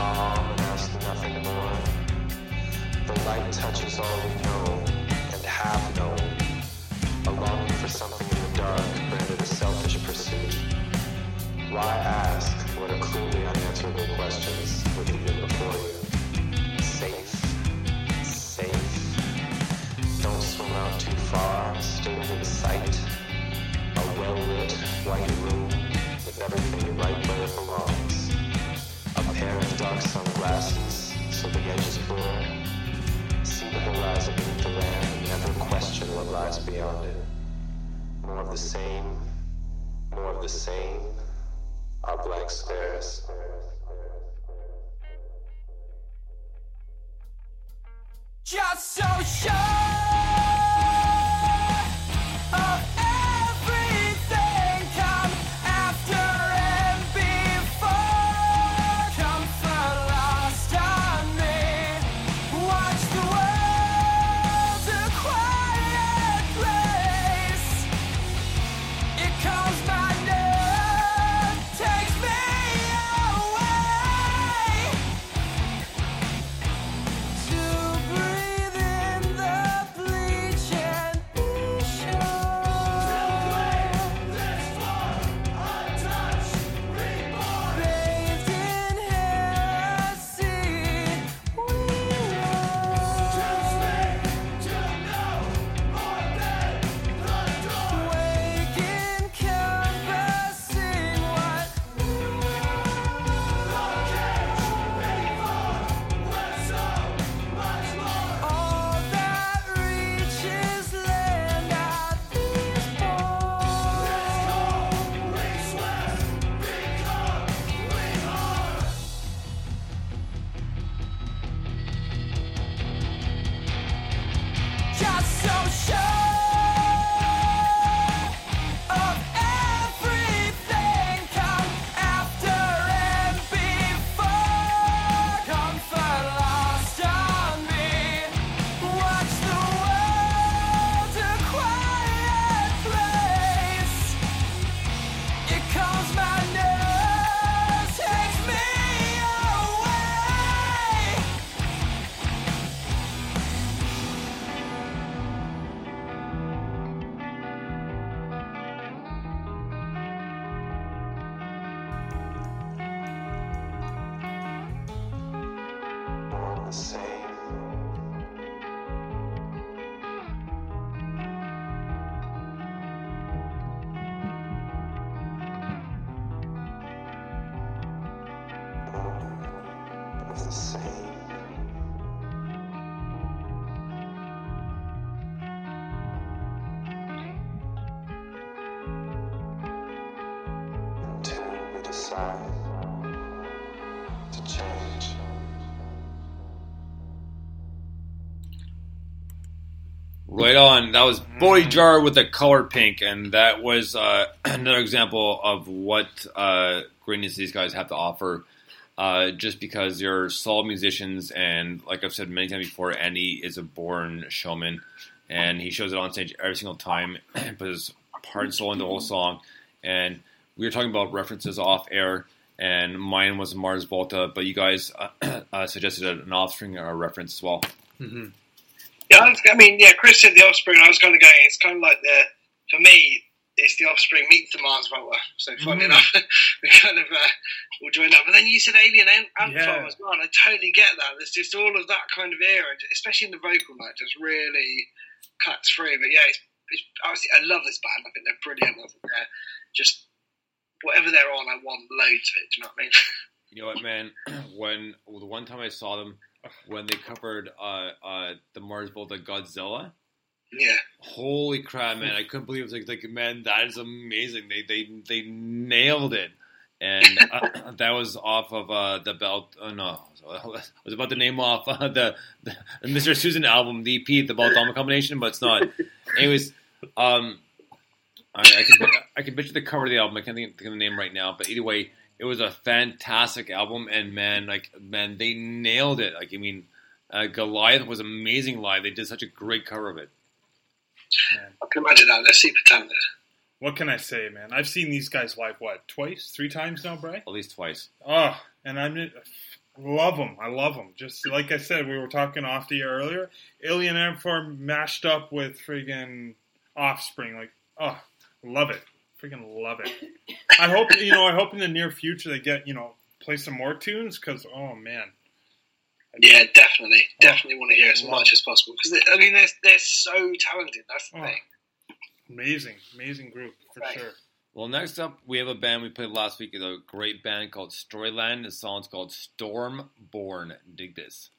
calm and ask nothing more. The light touches all we know and have known, a longing for something in the dark branded a selfish pursuit. Why ask what are clearly unanswerable questions would even before you? Just so sure Right on. That was Boy Jar with the color pink, and that was uh, <clears throat> another example of what uh, greatness these guys have to offer. Uh, just because they're solid musicians, and like I've said many times before, Andy is a born showman, and he shows it on stage every single time, <clears throat> puts his heart and soul into the whole song. And we were talking about references off air, and mine was Mars Volta, but you guys uh, <clears throat> uh, suggested an Offspring uh, reference as well. Yeah, I, was, I mean, yeah, Chris said the Offspring. I was kind of going. It's kind of like the for me, it's the Offspring meets the Mars Volta. So funny Mhm. enough, <laughs> we kind of uh, all joined up. But then you said Alien Ant- Yeah. as well. And I totally get that. There's just all of that kind of era, especially in the vocal line, just really cuts through. But yeah, it's, it's, obviously, I love this band. I think they're brilliant. I think they're just whatever they're on, I want loads of it. Do you know what I mean? <laughs> You know what, man? <clears throat> When well, the one time I saw them, when they covered uh, uh, the Mars Volta Godzilla, yeah. holy crap, man! I couldn't believe it. Was like, like, man, that is amazing. They they they nailed it, and uh, <coughs> that was off of uh, the belt. Oh no, I was about to name off uh, the, the Mr. Susan album, the EP, the Baltama combination, but it's not. Anyways, um, I, I can I can picture the cover of the album. I can't think, think of the name right now, but either way, it was a fantastic album, and man, like man, they nailed it. Like I mean, uh, Goliath was amazing live. They did such a great cover of it. I can imagine that. They're super talented. What can I say, man? I've seen these guys live what twice, three times now, Bry. At least twice. Oh, and I am love them. I love them. Just like I said, we were talking off the air earlier. Alien Ant Farm mashed up with friggin' Offspring. Like, oh, love it. Freaking love it. I hope you know. I hope in the near future they get you know play some more tunes because oh man, Yeah, definitely, oh. definitely want to hear as much as possible because I mean they're they're so talented. That's the Oh. thing. amazing, amazing group for Right. sure. Well, next up, we have a band we played last week. A great band called Storyland. The song's called Stormborn. Dig this.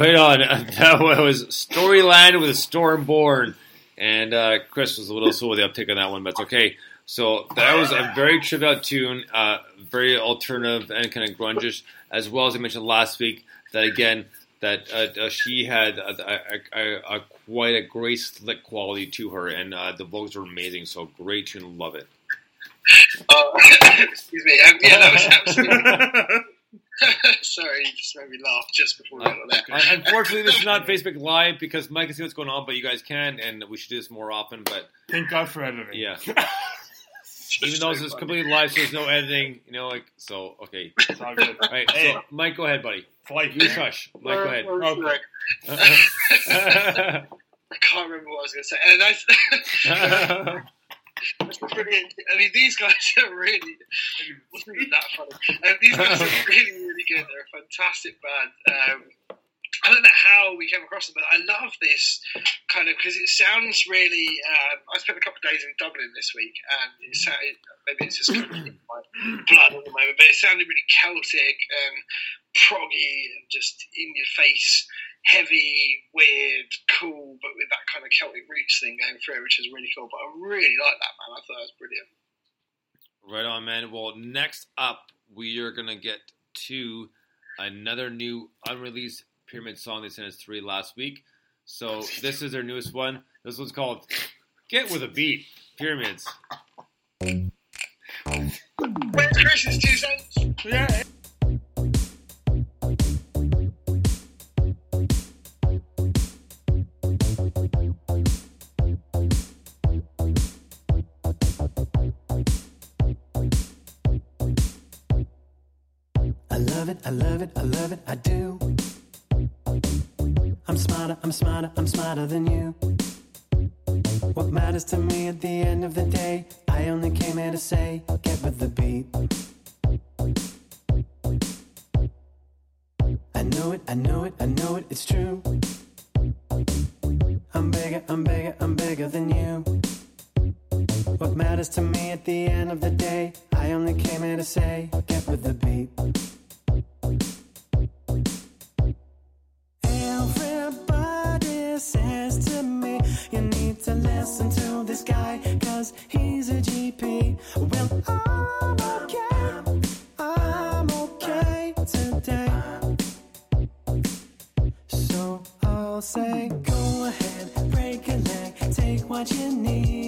Right on. <laughs> That was Storyland with a Stormborn. And uh, Chris was a little slow with the uptick on that one, but it's okay. So that was a very tripped out tune, uh, very alternative and kind of grungish, as well as I mentioned last week. That again, that uh, uh, she had a, a, a, a quite a great slick quality to her, and uh, the vocals were amazing. So great tune, love it. Oh, <laughs> excuse me. Um, yeah, that was absolutely. <laughs> <laughs> Sorry, you just made me laugh just before we got there. Uh, unfortunately, this is not <laughs> Facebook Live because Mike can see what's going on, but you guys can, and we should do this more often. But Thank God for editing. yeah, <laughs> even though this is completely live, so there's no editing, you know, like so. Okay, It's all good. all right. Hey. So, Mike, go ahead, buddy. Flight. You shush. Mike, go ahead. Oh. I can't remember what I was going to say. And that's, That's brilliant. I mean, these guys <laughs> are really wasn't that funny. Um, these guys are <laughs> really, really good. They're a fantastic band. Um, I don't know how we came across them, but I love this kind of because it sounds really. Um, I spent a couple of days in Dublin this week, and it sounded maybe it's just kind of my blood at the moment, but it sounded really Celtic and proggy and just in your face, heavy, weird, cool, but with that kind of Celtic roots thing going through, it, which is really cool. But I really like that man. I thought that was brilliant. Right on, man. Well, next up, we are gonna get to another new unreleased Pyramid song they sent us three last week. So <laughs> this is their newest one. This one's called "Get with a Beat." Pyramids. Where's Chris's two cents? Yeah. It, I love it, I love it, I do. I'm smarter, I'm smarter, I'm smarter than you. What matters to me at the end of the day, I only came here to say, get with the beat. I know it, I know it, I know it, it's true. I'm bigger, I'm bigger, I'm bigger than you. What matters to me at the end of the day, I only came here to say, get with the beat. Say, go ahead, break a leg, take what you need.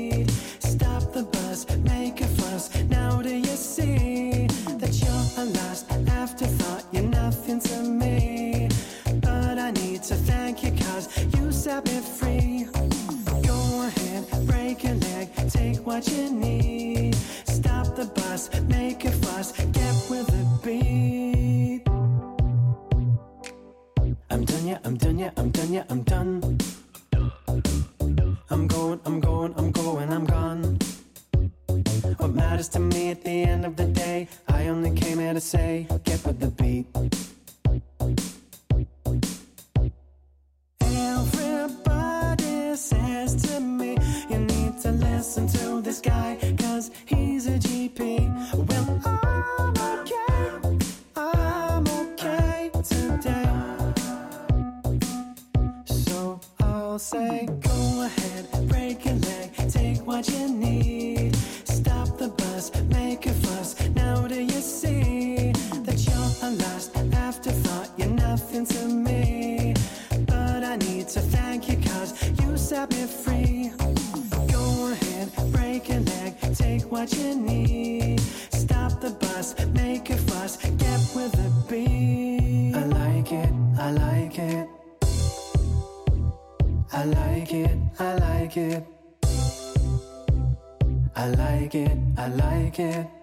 Like it. I like it, I like it.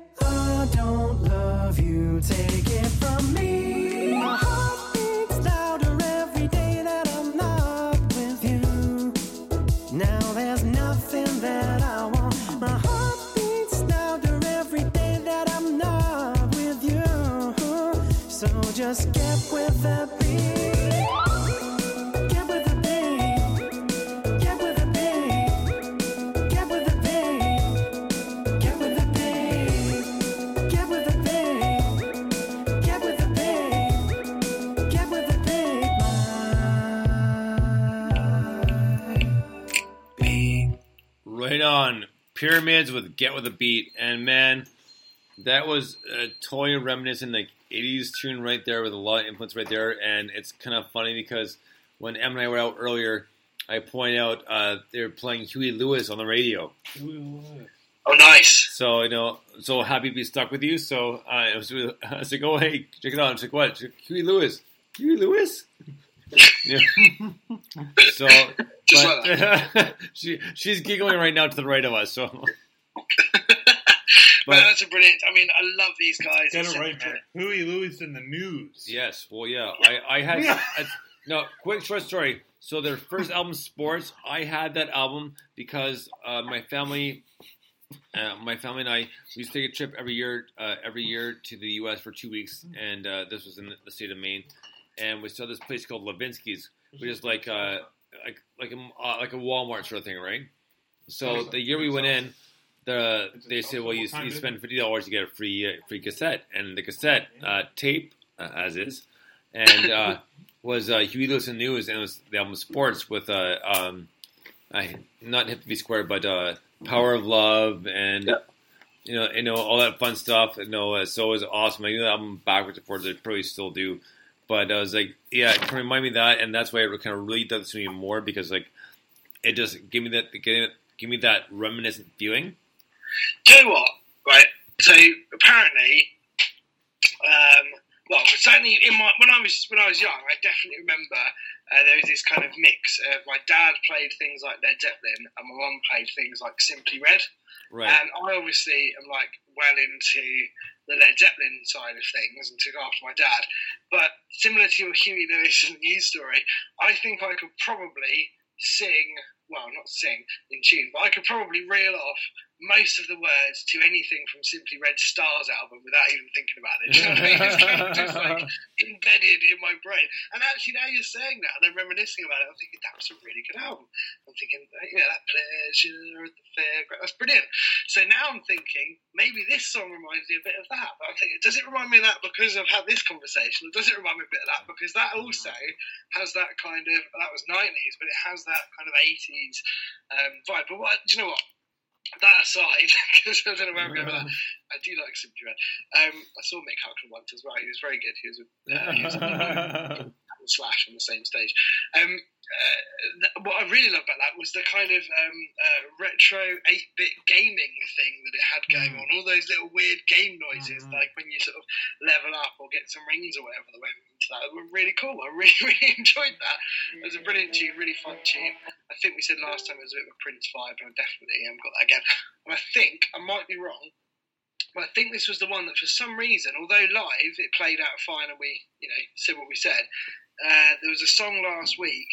Pyramids with Get With a Beat. And man, that was a totally reminiscent like 80s tune right there with a lot of influence right there. And it's kind of funny because when Em and I were out earlier, I point out uh, they were playing Huey Lewis on the radio. Oh, nice. So, you know, so happy to be stuck with you. So uh, I was, <laughs> I was like, oh, hey, check it out. I was like, what? She's Huey Lewis. Huey Lewis? <laughs> Yeah. <laughs> so, Just but, <laughs> she she's giggling right now to the right of us. So, <laughs> But that's a brilliant. I mean, I love these guys. Get It's it right, man. Huey Lewis in the news. yes, well, yeah, I I had I, no quick short story. So their first album, Sports, I had that album because uh, my family uh, my family and I we used to take a trip every year, uh, every year to the U.S. for two weeks, and uh, this was in the state of Maine, and we saw this place called Levinsky's, which is like uh, like like a uh, like a Walmart sort of thing, right? So the year we went in, the they said, well, you, you spend fifty dollars, you get a free uh, free cassette, and the cassette uh, tape uh, as is, and uh, <coughs> was uh, Huey Lewis and News, and it was the album Sports with uh, um, I not Hip to Be Square, but uh, Power of Love, and you know, you know all that fun stuff. You know, so it was awesome. I knew the album backwards and forwards. I probably still do, but I was like, yeah, it can remind me of that, and that's why it kind of really does to me more because like it just give me that give, give me that reminiscent feeling. Do you know what? Right. So apparently, um, well, certainly in my when I was when I was young, I definitely remember uh, there was this kind of mix. Of my dad played things like Led Zeppelin, and my mum played things like Simply Red. Right. And I obviously am like well into the Led Zeppelin side of things and took after my dad. But similar to your Huey Lewis and news story, I think I could probably sing, well, not sing in tune, but I could probably reel off most of the words to anything from Simply Red Stars album without even thinking about it. You know what I mean? <laughs> It's kind of just like embedded in my brain. And actually, now you're saying that and I'm reminiscing about it, I'm thinking that was a really good album. I'm thinking, you yeah, that pleasure at the fairground, that's brilliant. So now I'm thinking maybe this song reminds me a bit of that. But I'm thinking, does it remind me of that because I've had this conversation, or does it remind me a bit of that because that also has that kind of that was 90s, but it has that kind of 80s um, vibe. But what do you know what? That aside, <laughs> because I don't know where I'm going with that. I do like Simply Red. Um, I saw Mick Hucknall once as well. He was very good. He was, uh, he was <laughs> Slash on the same stage. Um, uh, th- what I really loved about that was the kind of um, uh, retro 8-bit gaming thing that it had going on. All those little weird game noises, like when you sort of level up or get some rings or whatever that went into that, were really cool. I really, <laughs> really enjoyed that. It was a brilliant tune, really fun tune. I think we said last time it was a bit of a Prince vibe, and I definitely um, got that again. And I think, I might be wrong, but I think this was the one that for some reason, although live it played out fine and we, you know, said what we said, uh, there was a song last week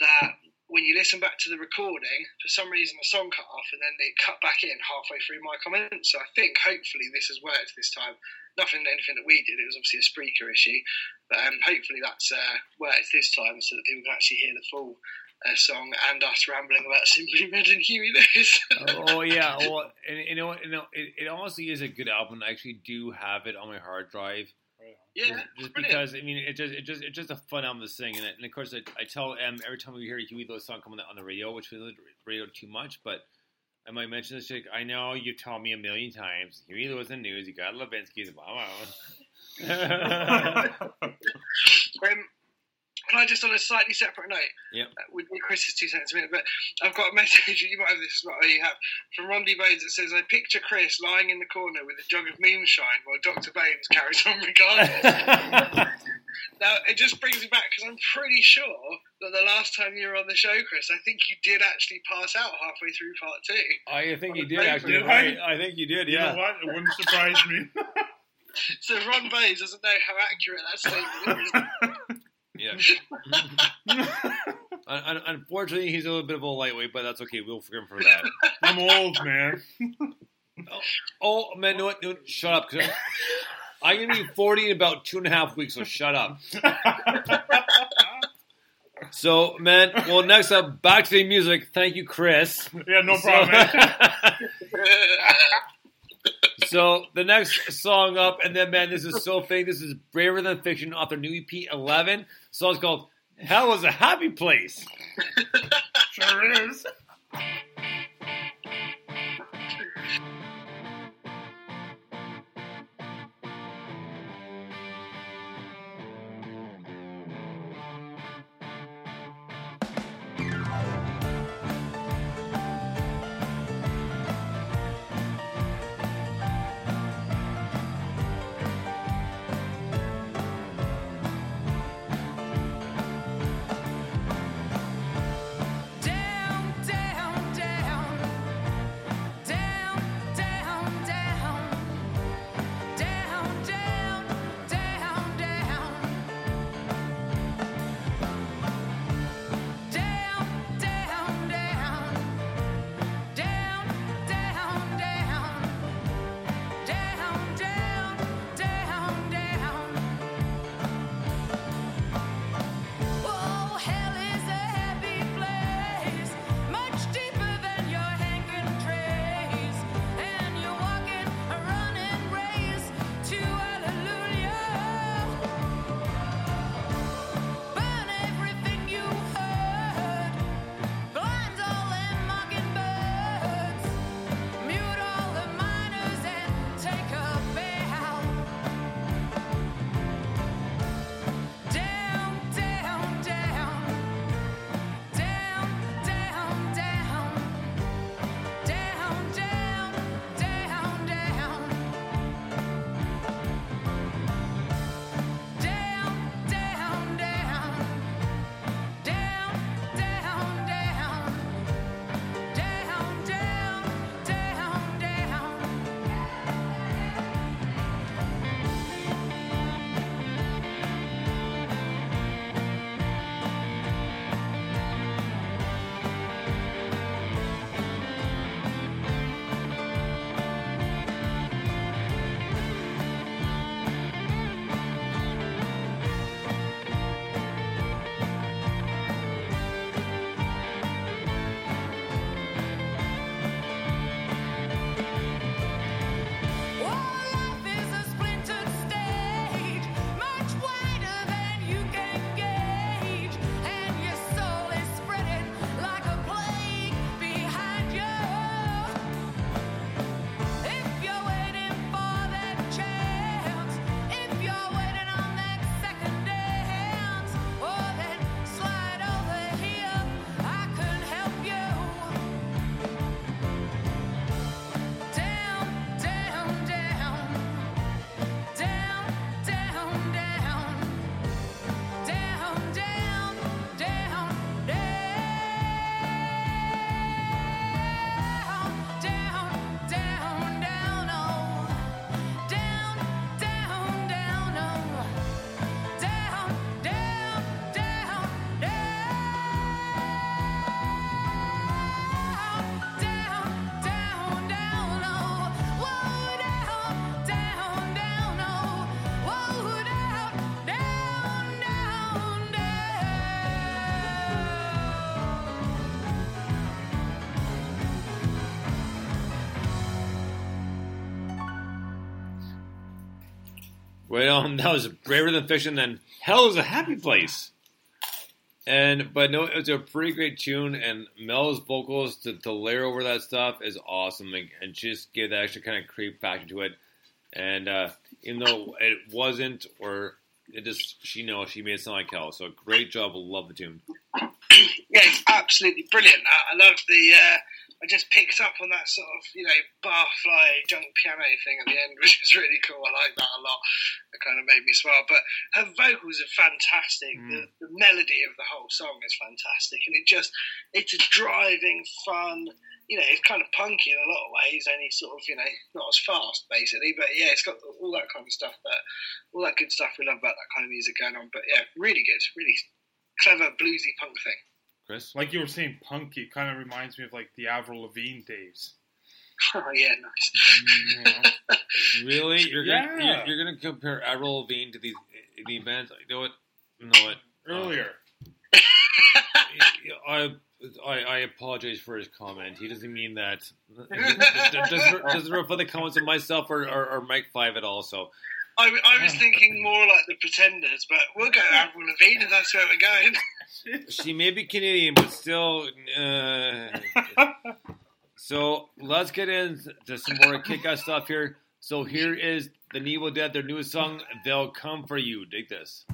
that when you listen back to the recording, for some reason the song cut off and then they cut back in halfway through my comment. So I think hopefully this has worked this time. Nothing, anything that we did. It was obviously a Spreaker issue, but um, hopefully that's uh, worked this time so that people can actually hear the full uh, song and us rambling about <laughs> Simply Red and Huey Lewis. oh yeah, <laughs> well, and, you know, you know, it, it honestly is a good album. I actually do have it on my hard drive. Yeah, just because I mean, it just it just it's just a fun album to sing, and, and of course, I, I tell em every time we hear a Huey Lewis song coming on the on the radio, which we don't radio too much, but I might mention this. Like, I know you told me a million times, Huey Lewis and news, you got Levinsky's, blah blah. um, <laughs> can I just on a slightly separate note? Yep. Uh, with with Chris's two cents a minute, but I've got a <laughs> message. You might have this. What you have from Rondi Bones that says, "I picture Chris lying in the corner with a jug of moonshine while Doctor Bones carries on regardless." <laughs> now it just brings me back because I'm pretty sure that the last time you were on the show, Chris, I think you did actually pass out halfway through part two. I think you did the actually. paper. I, I think you did. You Yeah. know what? It wouldn't surprise me. <laughs> So Ron Baines doesn't know how accurate that statement is. Yeah. <laughs> unfortunately, he's a little bit of a lightweight, but that's okay. We'll forgive him for that. <laughs> I'm old, man. oh, oh, man, no, what? No, shut up. I'm, I'm gonna be 40 in about two and a half weeks, so shut up. <laughs> so, man, well, next up, back to the music. Thank you, Chris. Yeah, no problem. So, so the next song up, and then, man, this is so fake. This is Braver Than Fiction off their new EP 11. So it's called Hell is a Happy Place. <laughs> sure is. On. That was braver than fiction. Then hell is a happy place. And but no, it was a pretty great tune, and Mel's vocals to, to layer over that stuff is awesome, and, and just give that extra kind of creep factor to it. And uh, even though it wasn't, or it just she knows she made it sound like hell. So great job, love the tune. <coughs> Yeah, it's absolutely brilliant. I, I love the. Uh, I just picked up on that sort of you know barfly junk piano thing at the end, <laughs> which is really cool. I like that a lot. It kind of made me smile. But her vocals are fantastic. The, mm. the melody of the whole song is fantastic, and it just it's a driving, fun. You know, it's kind of punky in a lot of ways, only sort of you know not as fast basically. But yeah, it's got all that kind of stuff. That all that good stuff we love about that kind of music going on. But yeah, really good, really clever bluesy punk thing. Chris, Like you were saying, punky kind of reminds me of like the Avril Lavigne days. <laughs> Oh yeah, nice. Mm, really, you're gonna <laughs> Yeah. you're, you're gonna compare Avril Lavigne to these eh, these bands? You know what? You know what? Um, Earlier. <laughs> I, I I apologize for his comment. He doesn't mean that. doesn't, doesn't reflect the comments of myself or, or, or Mike Five at all. So I, I was thinking more like the Pretenders, but we'll go Avril Lavigne if that's where we're going. <laughs> she may be Canadian, but still. Uh, so let's get into some more kick-ass stuff here. So here is the Evil Dead, their newest song, "They'll Come for You." Dig this.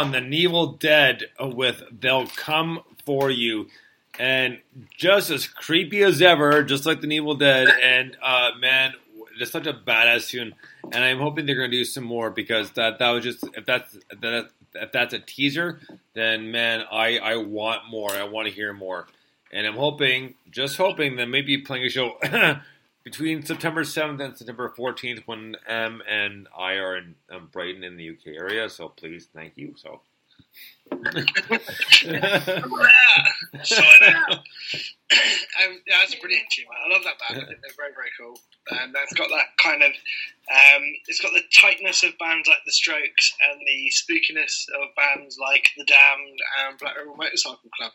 On. The Evil Dead with They'll Come For You. And just as creepy as ever, just like the Evil Dead. And uh, man, it's such a badass tune. And I'm hoping they're going to do some more because that that was just if that's that if that's a teaser, then man, I I want more. I want to hear more. And I'm hoping, just hoping, that maybe playing a show <clears throat> between September 7th and September 14th when M and I are in um, Brighton in the UK area. So please, thank you. So. So, um, <coughs> that's brilliant tune. I love that band. I think they're very, very cool. And that's got that kind of, um, it's got the tightness of bands like The Strokes and the spookiness of bands like The Damned and Black Rebel Motorcycle Club.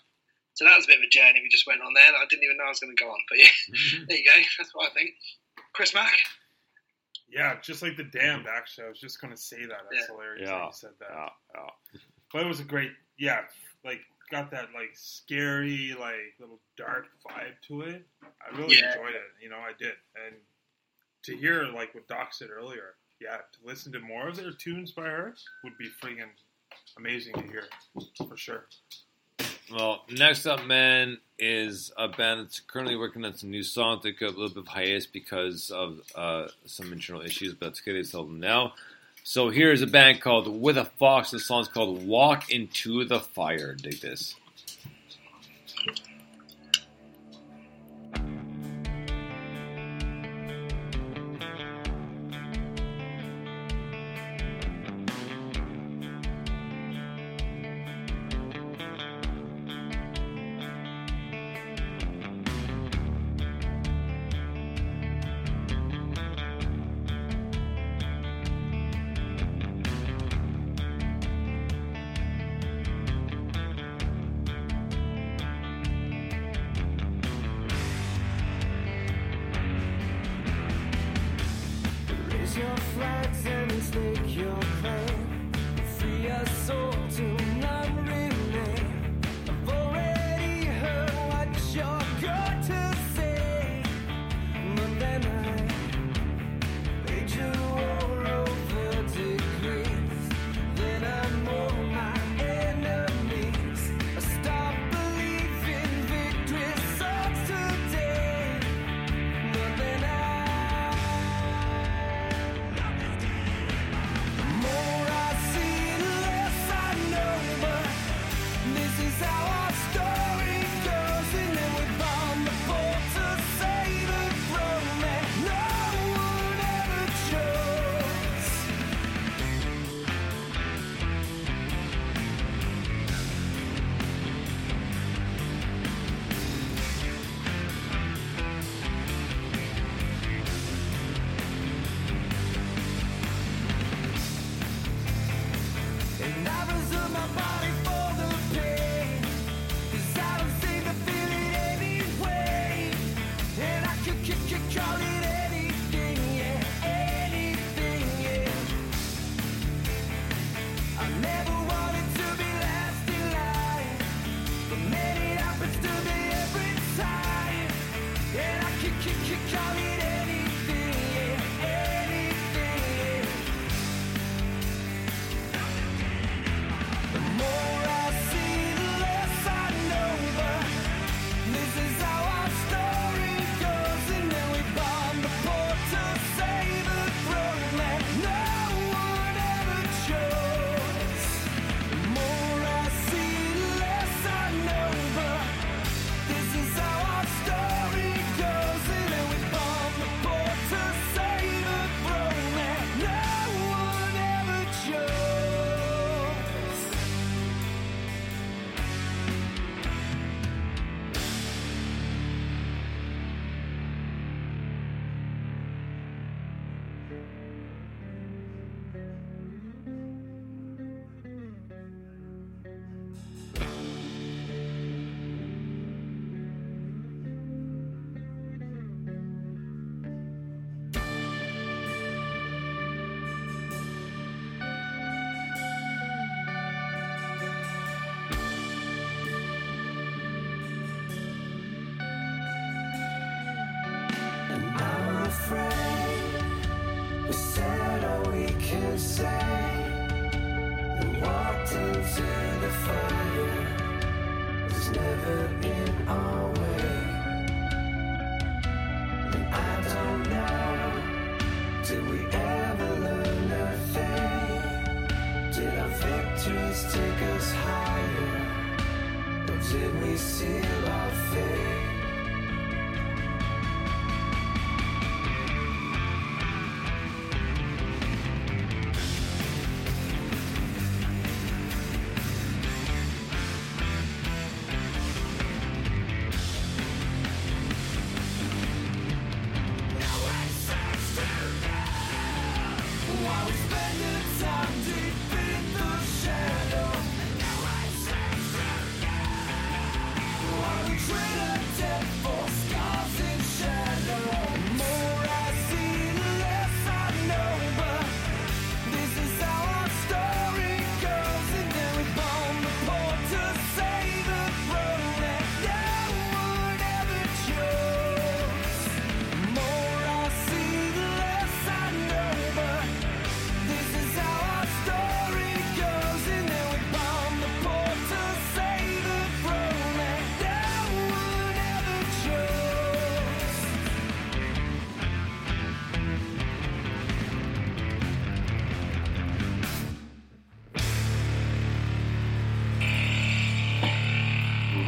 So that was a bit of a journey we just went on there that I didn't even know I was going to go on. But yeah, mm-hmm. <laughs> there you go. That's what I think. Chris Mack. Yeah, just like the damned. Actually, I was just going to say that. That's hilarious. that Yeah, you said that. But it was a great, yeah, like got that like scary, like little dark vibe to it. I really Yeah. enjoyed it. You know, I did. And to hear like what Doc said earlier, yeah, to listen to more of their tunes by her would be freaking amazing to hear for sure. Well, next up, man, is a band that's currently working on some new songs. They got a little bit of hiatus because of uh, some internal issues, but it's good tell them now. So here's a band called With a Fox. The song's called Walk Into the Fire. Dig this.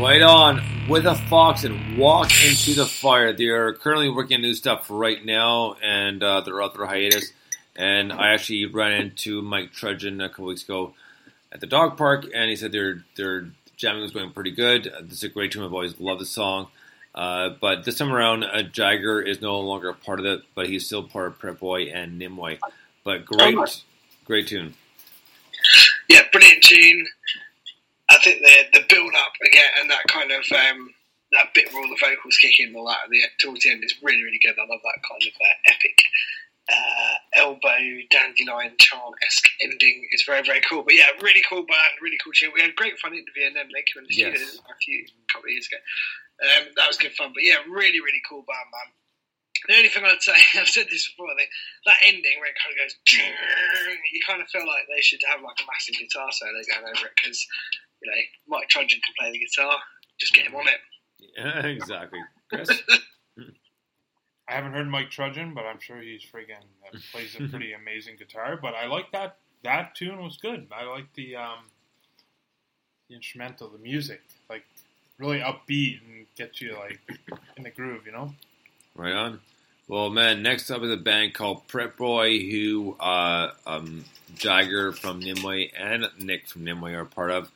Right on. With a fox and walk into the fire. They are currently working on new stuff right now, and uh, they're out their hiatus. And I actually ran into Mike Trudgeon a couple weeks ago at the dog park, and he said their their jamming was going pretty good. This is a great tune. I've always loved the song. Uh, but this time around, uh, Jagger is no longer a part of it, but he's still part of Prep Boy and Nimue. But great, great tune. yeah, brilliant tune. I think the the build up again and that kind of um, that bit where all the vocals kick in and all that at the towards the end is really really good. I love that kind of uh, epic uh, elbow dandelion chant esque ending. It's very very cool. But yeah, really cool band, really cool tune. We had a great fun interviewing them. They came in the studio Yes. a few couple of years ago. Um, that was good fun. But yeah, really really cool band, man. The only thing I'd say, <laughs> I've said this before, I think that ending where it kind of goes, <laughs> you kind of feel like they should have like a massive guitar solo going over it because, you know, Mike Trudgeon can play the guitar. Just get him on it. Yeah, exactly. Chris? <laughs> I haven't heard Mike Trudgeon, but I'm sure he's friggin' uh, plays a pretty <laughs> amazing guitar. But I like that that tune was good. I like the um, the instrumental, the music, like really upbeat and get you like in the groove, you know. Right on. Well, man, next up is a band called Prep Boy, who uh, um, Jagger from Nimue and Nick from Nimue are part of.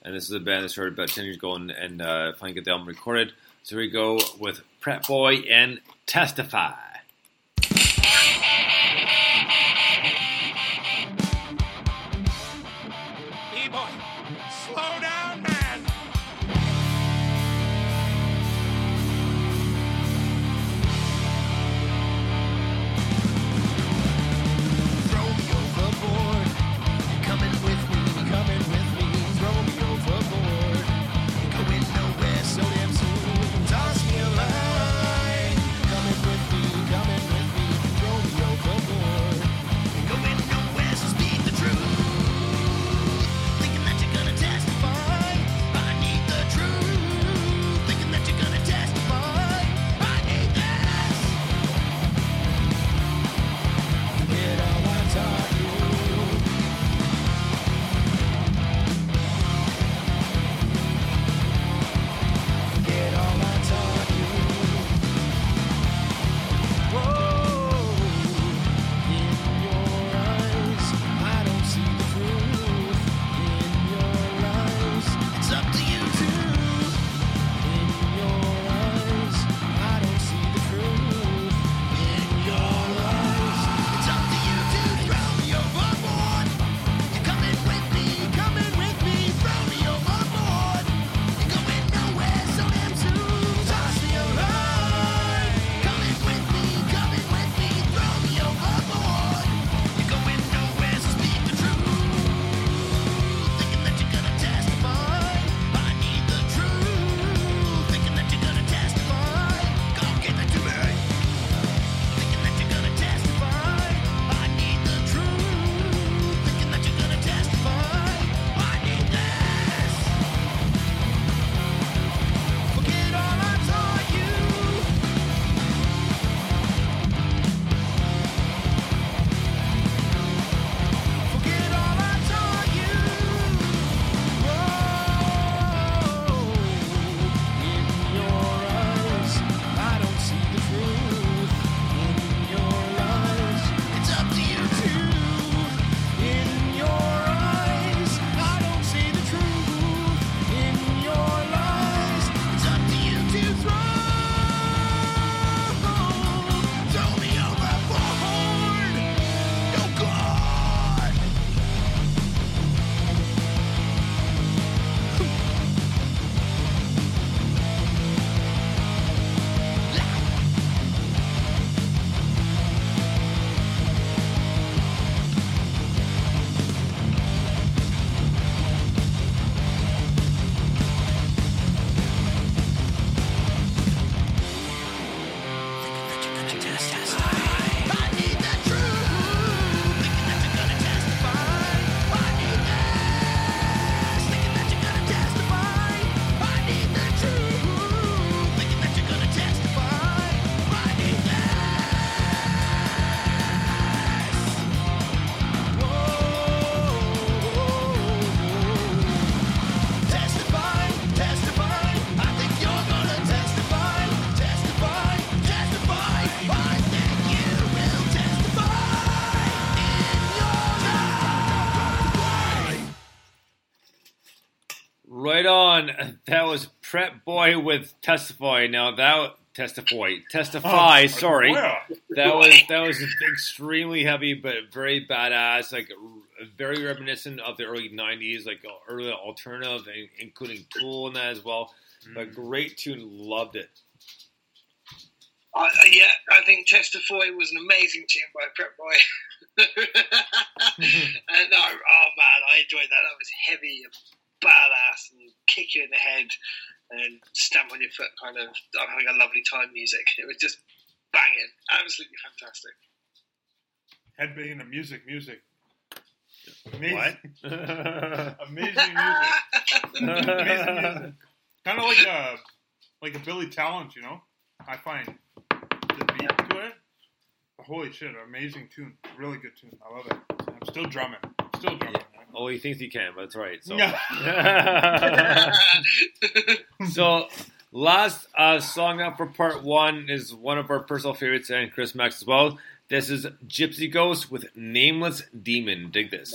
And this is a band that started about 10 years ago and, and uh, finally get the album recorded. So we go with Prep Boy and Testify. That was Prep Boy with Testify. Now that Testify, Testify. Oh, sorry, wow. that was that was extremely heavy, but very badass. Like very reminiscent of the early '90s, like early alternative, including Tool and that as well. But mm-hmm. great tune, loved it. I, yeah, I think Chester Foy was an amazing tune by Prep Boy. <laughs> Mm-hmm. and no, oh man, I enjoyed that. That was heavy and badass and kick you in the head and stamp on your foot kind of I'm having a lovely time music. It was just banging. Absolutely fantastic. Headbanging to music, music. Amazing. What? <laughs> Amazing music. Amazing music. Kind of like a like a Billy Talent, you know. I find the beat to it. Holy shit! Amazing tune. Really good tune. I love it. I'm still drumming. Still drumming. Oh, he thinks he can, but that's right. So, <laughs> so last uh, song up for part one is one of our personal favorites, and Chris Max as well. This is Gypsy Ghost with Nameless Demon. Dig this.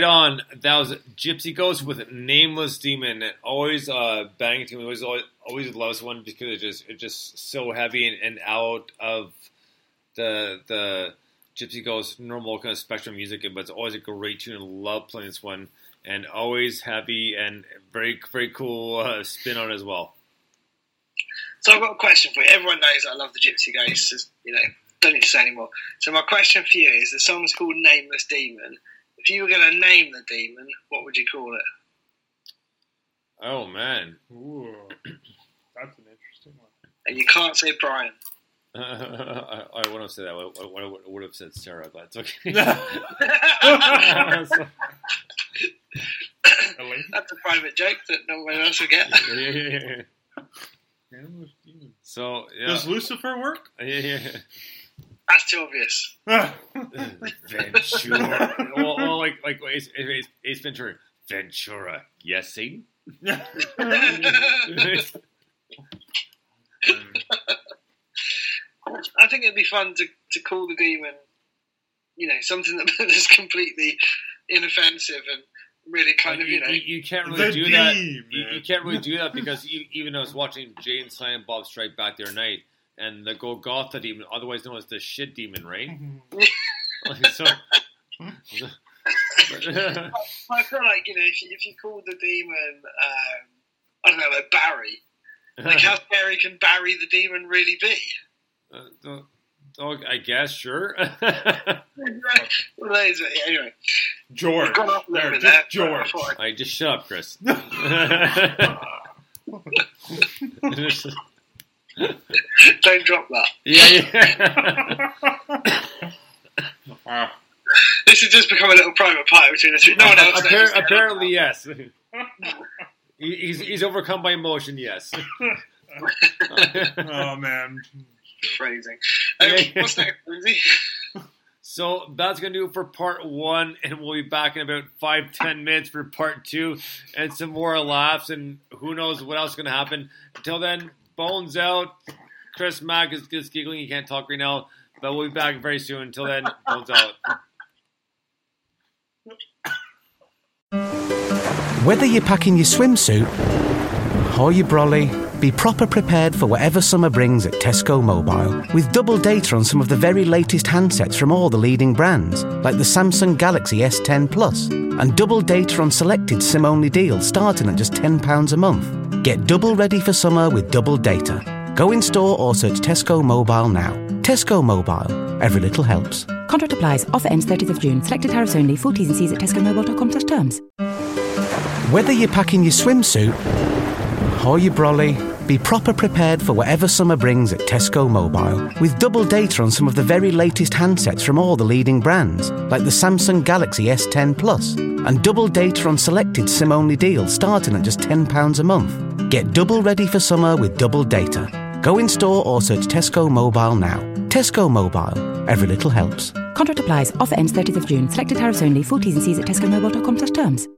Right on. That was Gypsy Ghost with Nameless Demon. Always uh, banging to me. Always, always, always loves one because it's just it's just so heavy and, and out of the the Gypsy Ghost normal kind of spectrum music. But it's always a great tune. Love playing this one, and always heavy and very very cool uh, spin on as well. So I've got a question for you. Everyone knows I love the Gypsy Ghosts. You know, don't need to say anymore. So my question for you is: the song's called "Nameless Demon." If you were going to name the demon, what would you call it? Oh man. Ooh, that's an interesting one. And you can't say Brian. <laughs> I, I wouldn't have said that. I, I, I would have said Sarah, but it's okay. <laughs> <laughs> That's a private joke that no one else will get. yeah, yeah, yeah. So yeah. Does Lucifer work? Yeah, yeah. That's too obvious. <laughs> Ventura. well, well, like like Ace, Ace, Ace Ventura. Ventura. Yes, Satan. I think it'd be fun to, to call the demon, you know, something that <laughs> is completely inoffensive and really kind of, you know. you, you can't really do that. You, you can't really do that because you, even I was watching Jay and Silent Bob Strike Back the other night, and the Golgotha demon, otherwise known as the shit demon, right? Like, so, <laughs> I feel like, you know, if you, if you call the demon, um, I don't know, like Barry, like how scary can Barry the demon really be? uh, the- oh, I guess sure. <laughs> Well, that is- anyway, George. We've gone off a little There, just there, but George. I thought I just shut up, Chris. <laughs> Don't drop that. yeah, yeah. <laughs> This has just become a little private party between us. No one else. Appar- apparently, yes. <laughs> He's, he's overcome by emotion, yes. <laughs> oh man. Phrasing. Um, what's next, Lindsay? So that's going to do it for part one, and we'll be back in about five, ten minutes for part two, and some more laughs, and who knows what else is going to happen. Until then, Bones out. Chris Mack is just giggling. He can't talk right now, but we'll be back very soon. Until then, Bones out. Whether you're packing your swimsuit or your brolly, be proper prepared for whatever summer brings at Tesco Mobile. With double data on some of the very latest handsets from all the leading brands, like the Samsung Galaxy S10 Plus, and double data on selected SIM only deals starting at just £10 a month. Get double ready for summer with double data. Go in store or search Tesco Mobile now. Tesco Mobile. Every little helps. Contract applies. Offer ends 30th of June. Selected tariffs only. Full T's and C's at tescomobile.com slash terms. Whether you're packing your swimsuit or your brolly, be proper prepared for whatever summer brings at Tesco Mobile. With double data on some of the very latest handsets from all the leading brands, like the Samsung Galaxy S10 Plus, and double data on selected SIM only deals starting at just £10 a month. Get double ready for summer with double data. Go in store or search Tesco Mobile now. Tesco Mobile. Every little helps. Contract applies. Offer ends 30th of June. Selected tariffs only. Full T's and C's at tescomobile.com slash terms.